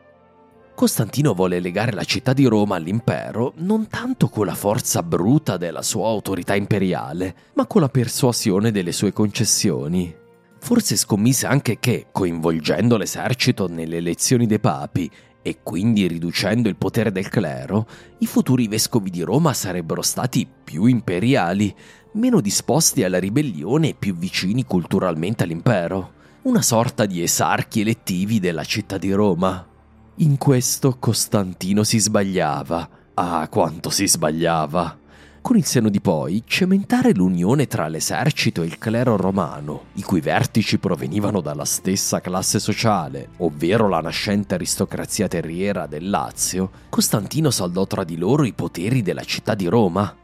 Costantino vuole legare la città di Roma all'impero non tanto con la forza bruta della sua autorità imperiale, ma con la persuasione delle sue concessioni. Forse scommise anche che, coinvolgendo l'esercito nelle elezioni dei papi e quindi riducendo il potere del clero, i futuri vescovi di Roma sarebbero stati più imperiali, meno disposti alla ribellione e più vicini culturalmente all'impero. Una sorta di esarchi elettivi della città di Roma. In questo Costantino si sbagliava. Ah, quanto si sbagliava! Con il seno di poi, cementare l'unione tra l'esercito e il clero romano, i cui vertici provenivano dalla stessa classe sociale, ovvero la nascente aristocrazia terriera del Lazio, Costantino saldò tra di loro i poteri della città di Roma.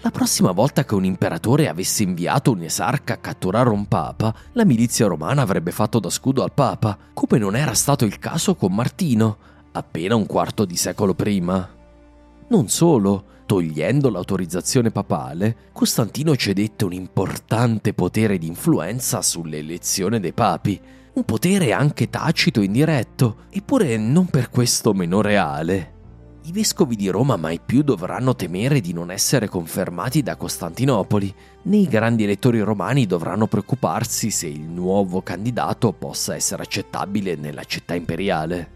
La prossima volta che un imperatore avesse inviato un esarca a catturare un papa, la milizia romana avrebbe fatto da scudo al papa, come non era stato il caso con Martino, appena un quarto di secolo prima. Non solo, togliendo l'autorizzazione papale, Costantino cedette un importante potere di influenza sull'elezione dei papi, un potere anche tacito e indiretto, eppure non per questo meno reale. I vescovi di Roma mai più dovranno temere di non essere confermati da Costantinopoli, né i grandi elettori romani dovranno preoccuparsi se il nuovo candidato possa essere accettabile nella città imperiale.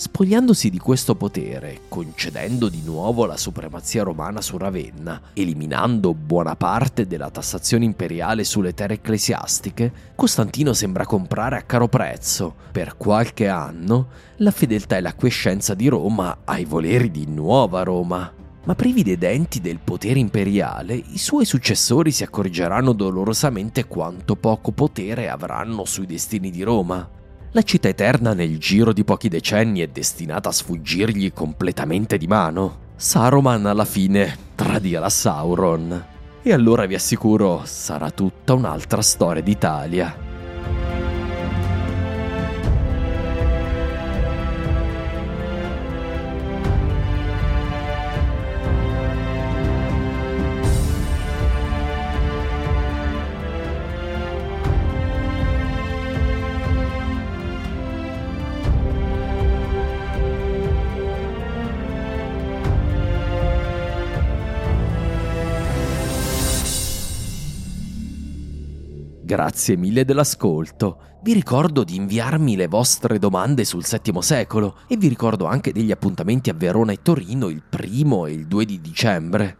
Spogliandosi di questo potere, concedendo di nuovo la supremazia romana su Ravenna, eliminando buona parte della tassazione imperiale sulle terre ecclesiastiche, Costantino sembra comprare a caro prezzo, per qualche anno, la fedeltà e l'acquiescenza di Roma ai voleri di Nuova Roma. Ma privi dei denti del potere imperiale, i suoi successori si accorgeranno dolorosamente quanto poco potere avranno sui destini di Roma la città eterna nel giro di pochi decenni è destinata a sfuggirgli completamente di mano. Saruman alla fine tradirà Sauron. E allora vi assicuro, sarà tutta un'altra storia d'Italia. Grazie mille dell'ascolto. Vi ricordo di inviarmi le vostre domande sul VII secolo e vi ricordo anche degli appuntamenti a Verona e Torino il primo e il 2 di dicembre.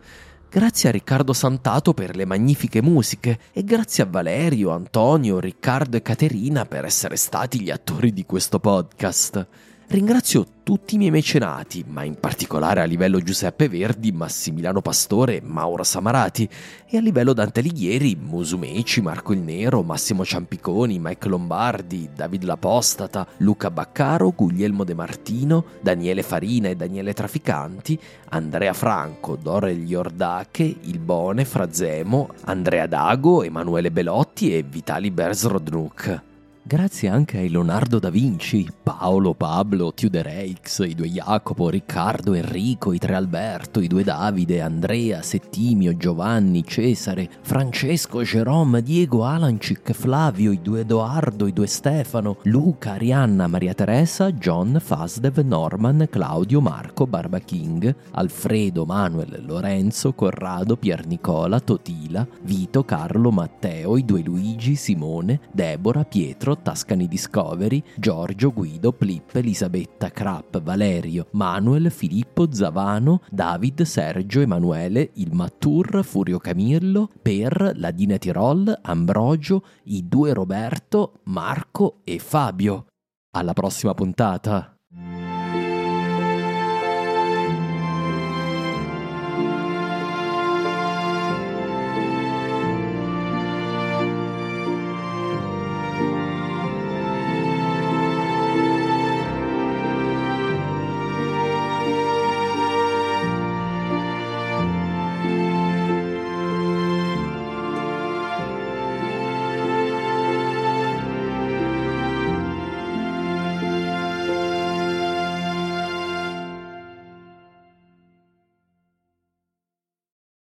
Grazie a Riccardo Santato per le magnifiche musiche e grazie a Valerio, Antonio, Riccardo e Caterina per essere stati gli attori di questo podcast. Ringrazio tutti i miei mecenati, ma in particolare a livello Giuseppe Verdi, Massimiliano Pastore, Mauro Samarati e a livello Dante Alighieri, Musumeci, Marco il Nero, Massimo Ciampiconi, Mike Lombardi, David L'Apostata, Luca Baccaro, Guglielmo De Martino, Daniele Farina e Daniele Traficanti, Andrea Franco, Dorel Iordache, Il Bone, Frazemo, Andrea Dago, Emanuele Belotti e Vitali Bersrodnuk. Grazie anche a Leonardo da Vinci, Paolo, Pablo, Tiudereix, i due Jacopo, Riccardo, Enrico, i tre Alberto, i due Davide, Andrea, Settimio, Giovanni, Cesare, Francesco, Jerome, Diego, Alancic, Flavio, i due Edoardo, i due Stefano, Luca, Arianna, Maria Teresa, John, Fasdev, Norman, Claudio, Marco, Barba King, Alfredo, Manuel, Lorenzo, Corrado, Pier Nicola, Totila, Vito, Carlo, Matteo, i due Luigi, Simone, Deborah, Pietro, Pietro, Tascani Discovery, Giorgio, Guido, Plip, Elisabetta, Crap, Valerio, Manuel, Filippo, Zavano, David, Sergio, Emanuele, il Mattur, Furio Camillo, Per, Ladina Tirol, Ambrogio, i due Roberto, Marco e Fabio. Alla prossima puntata!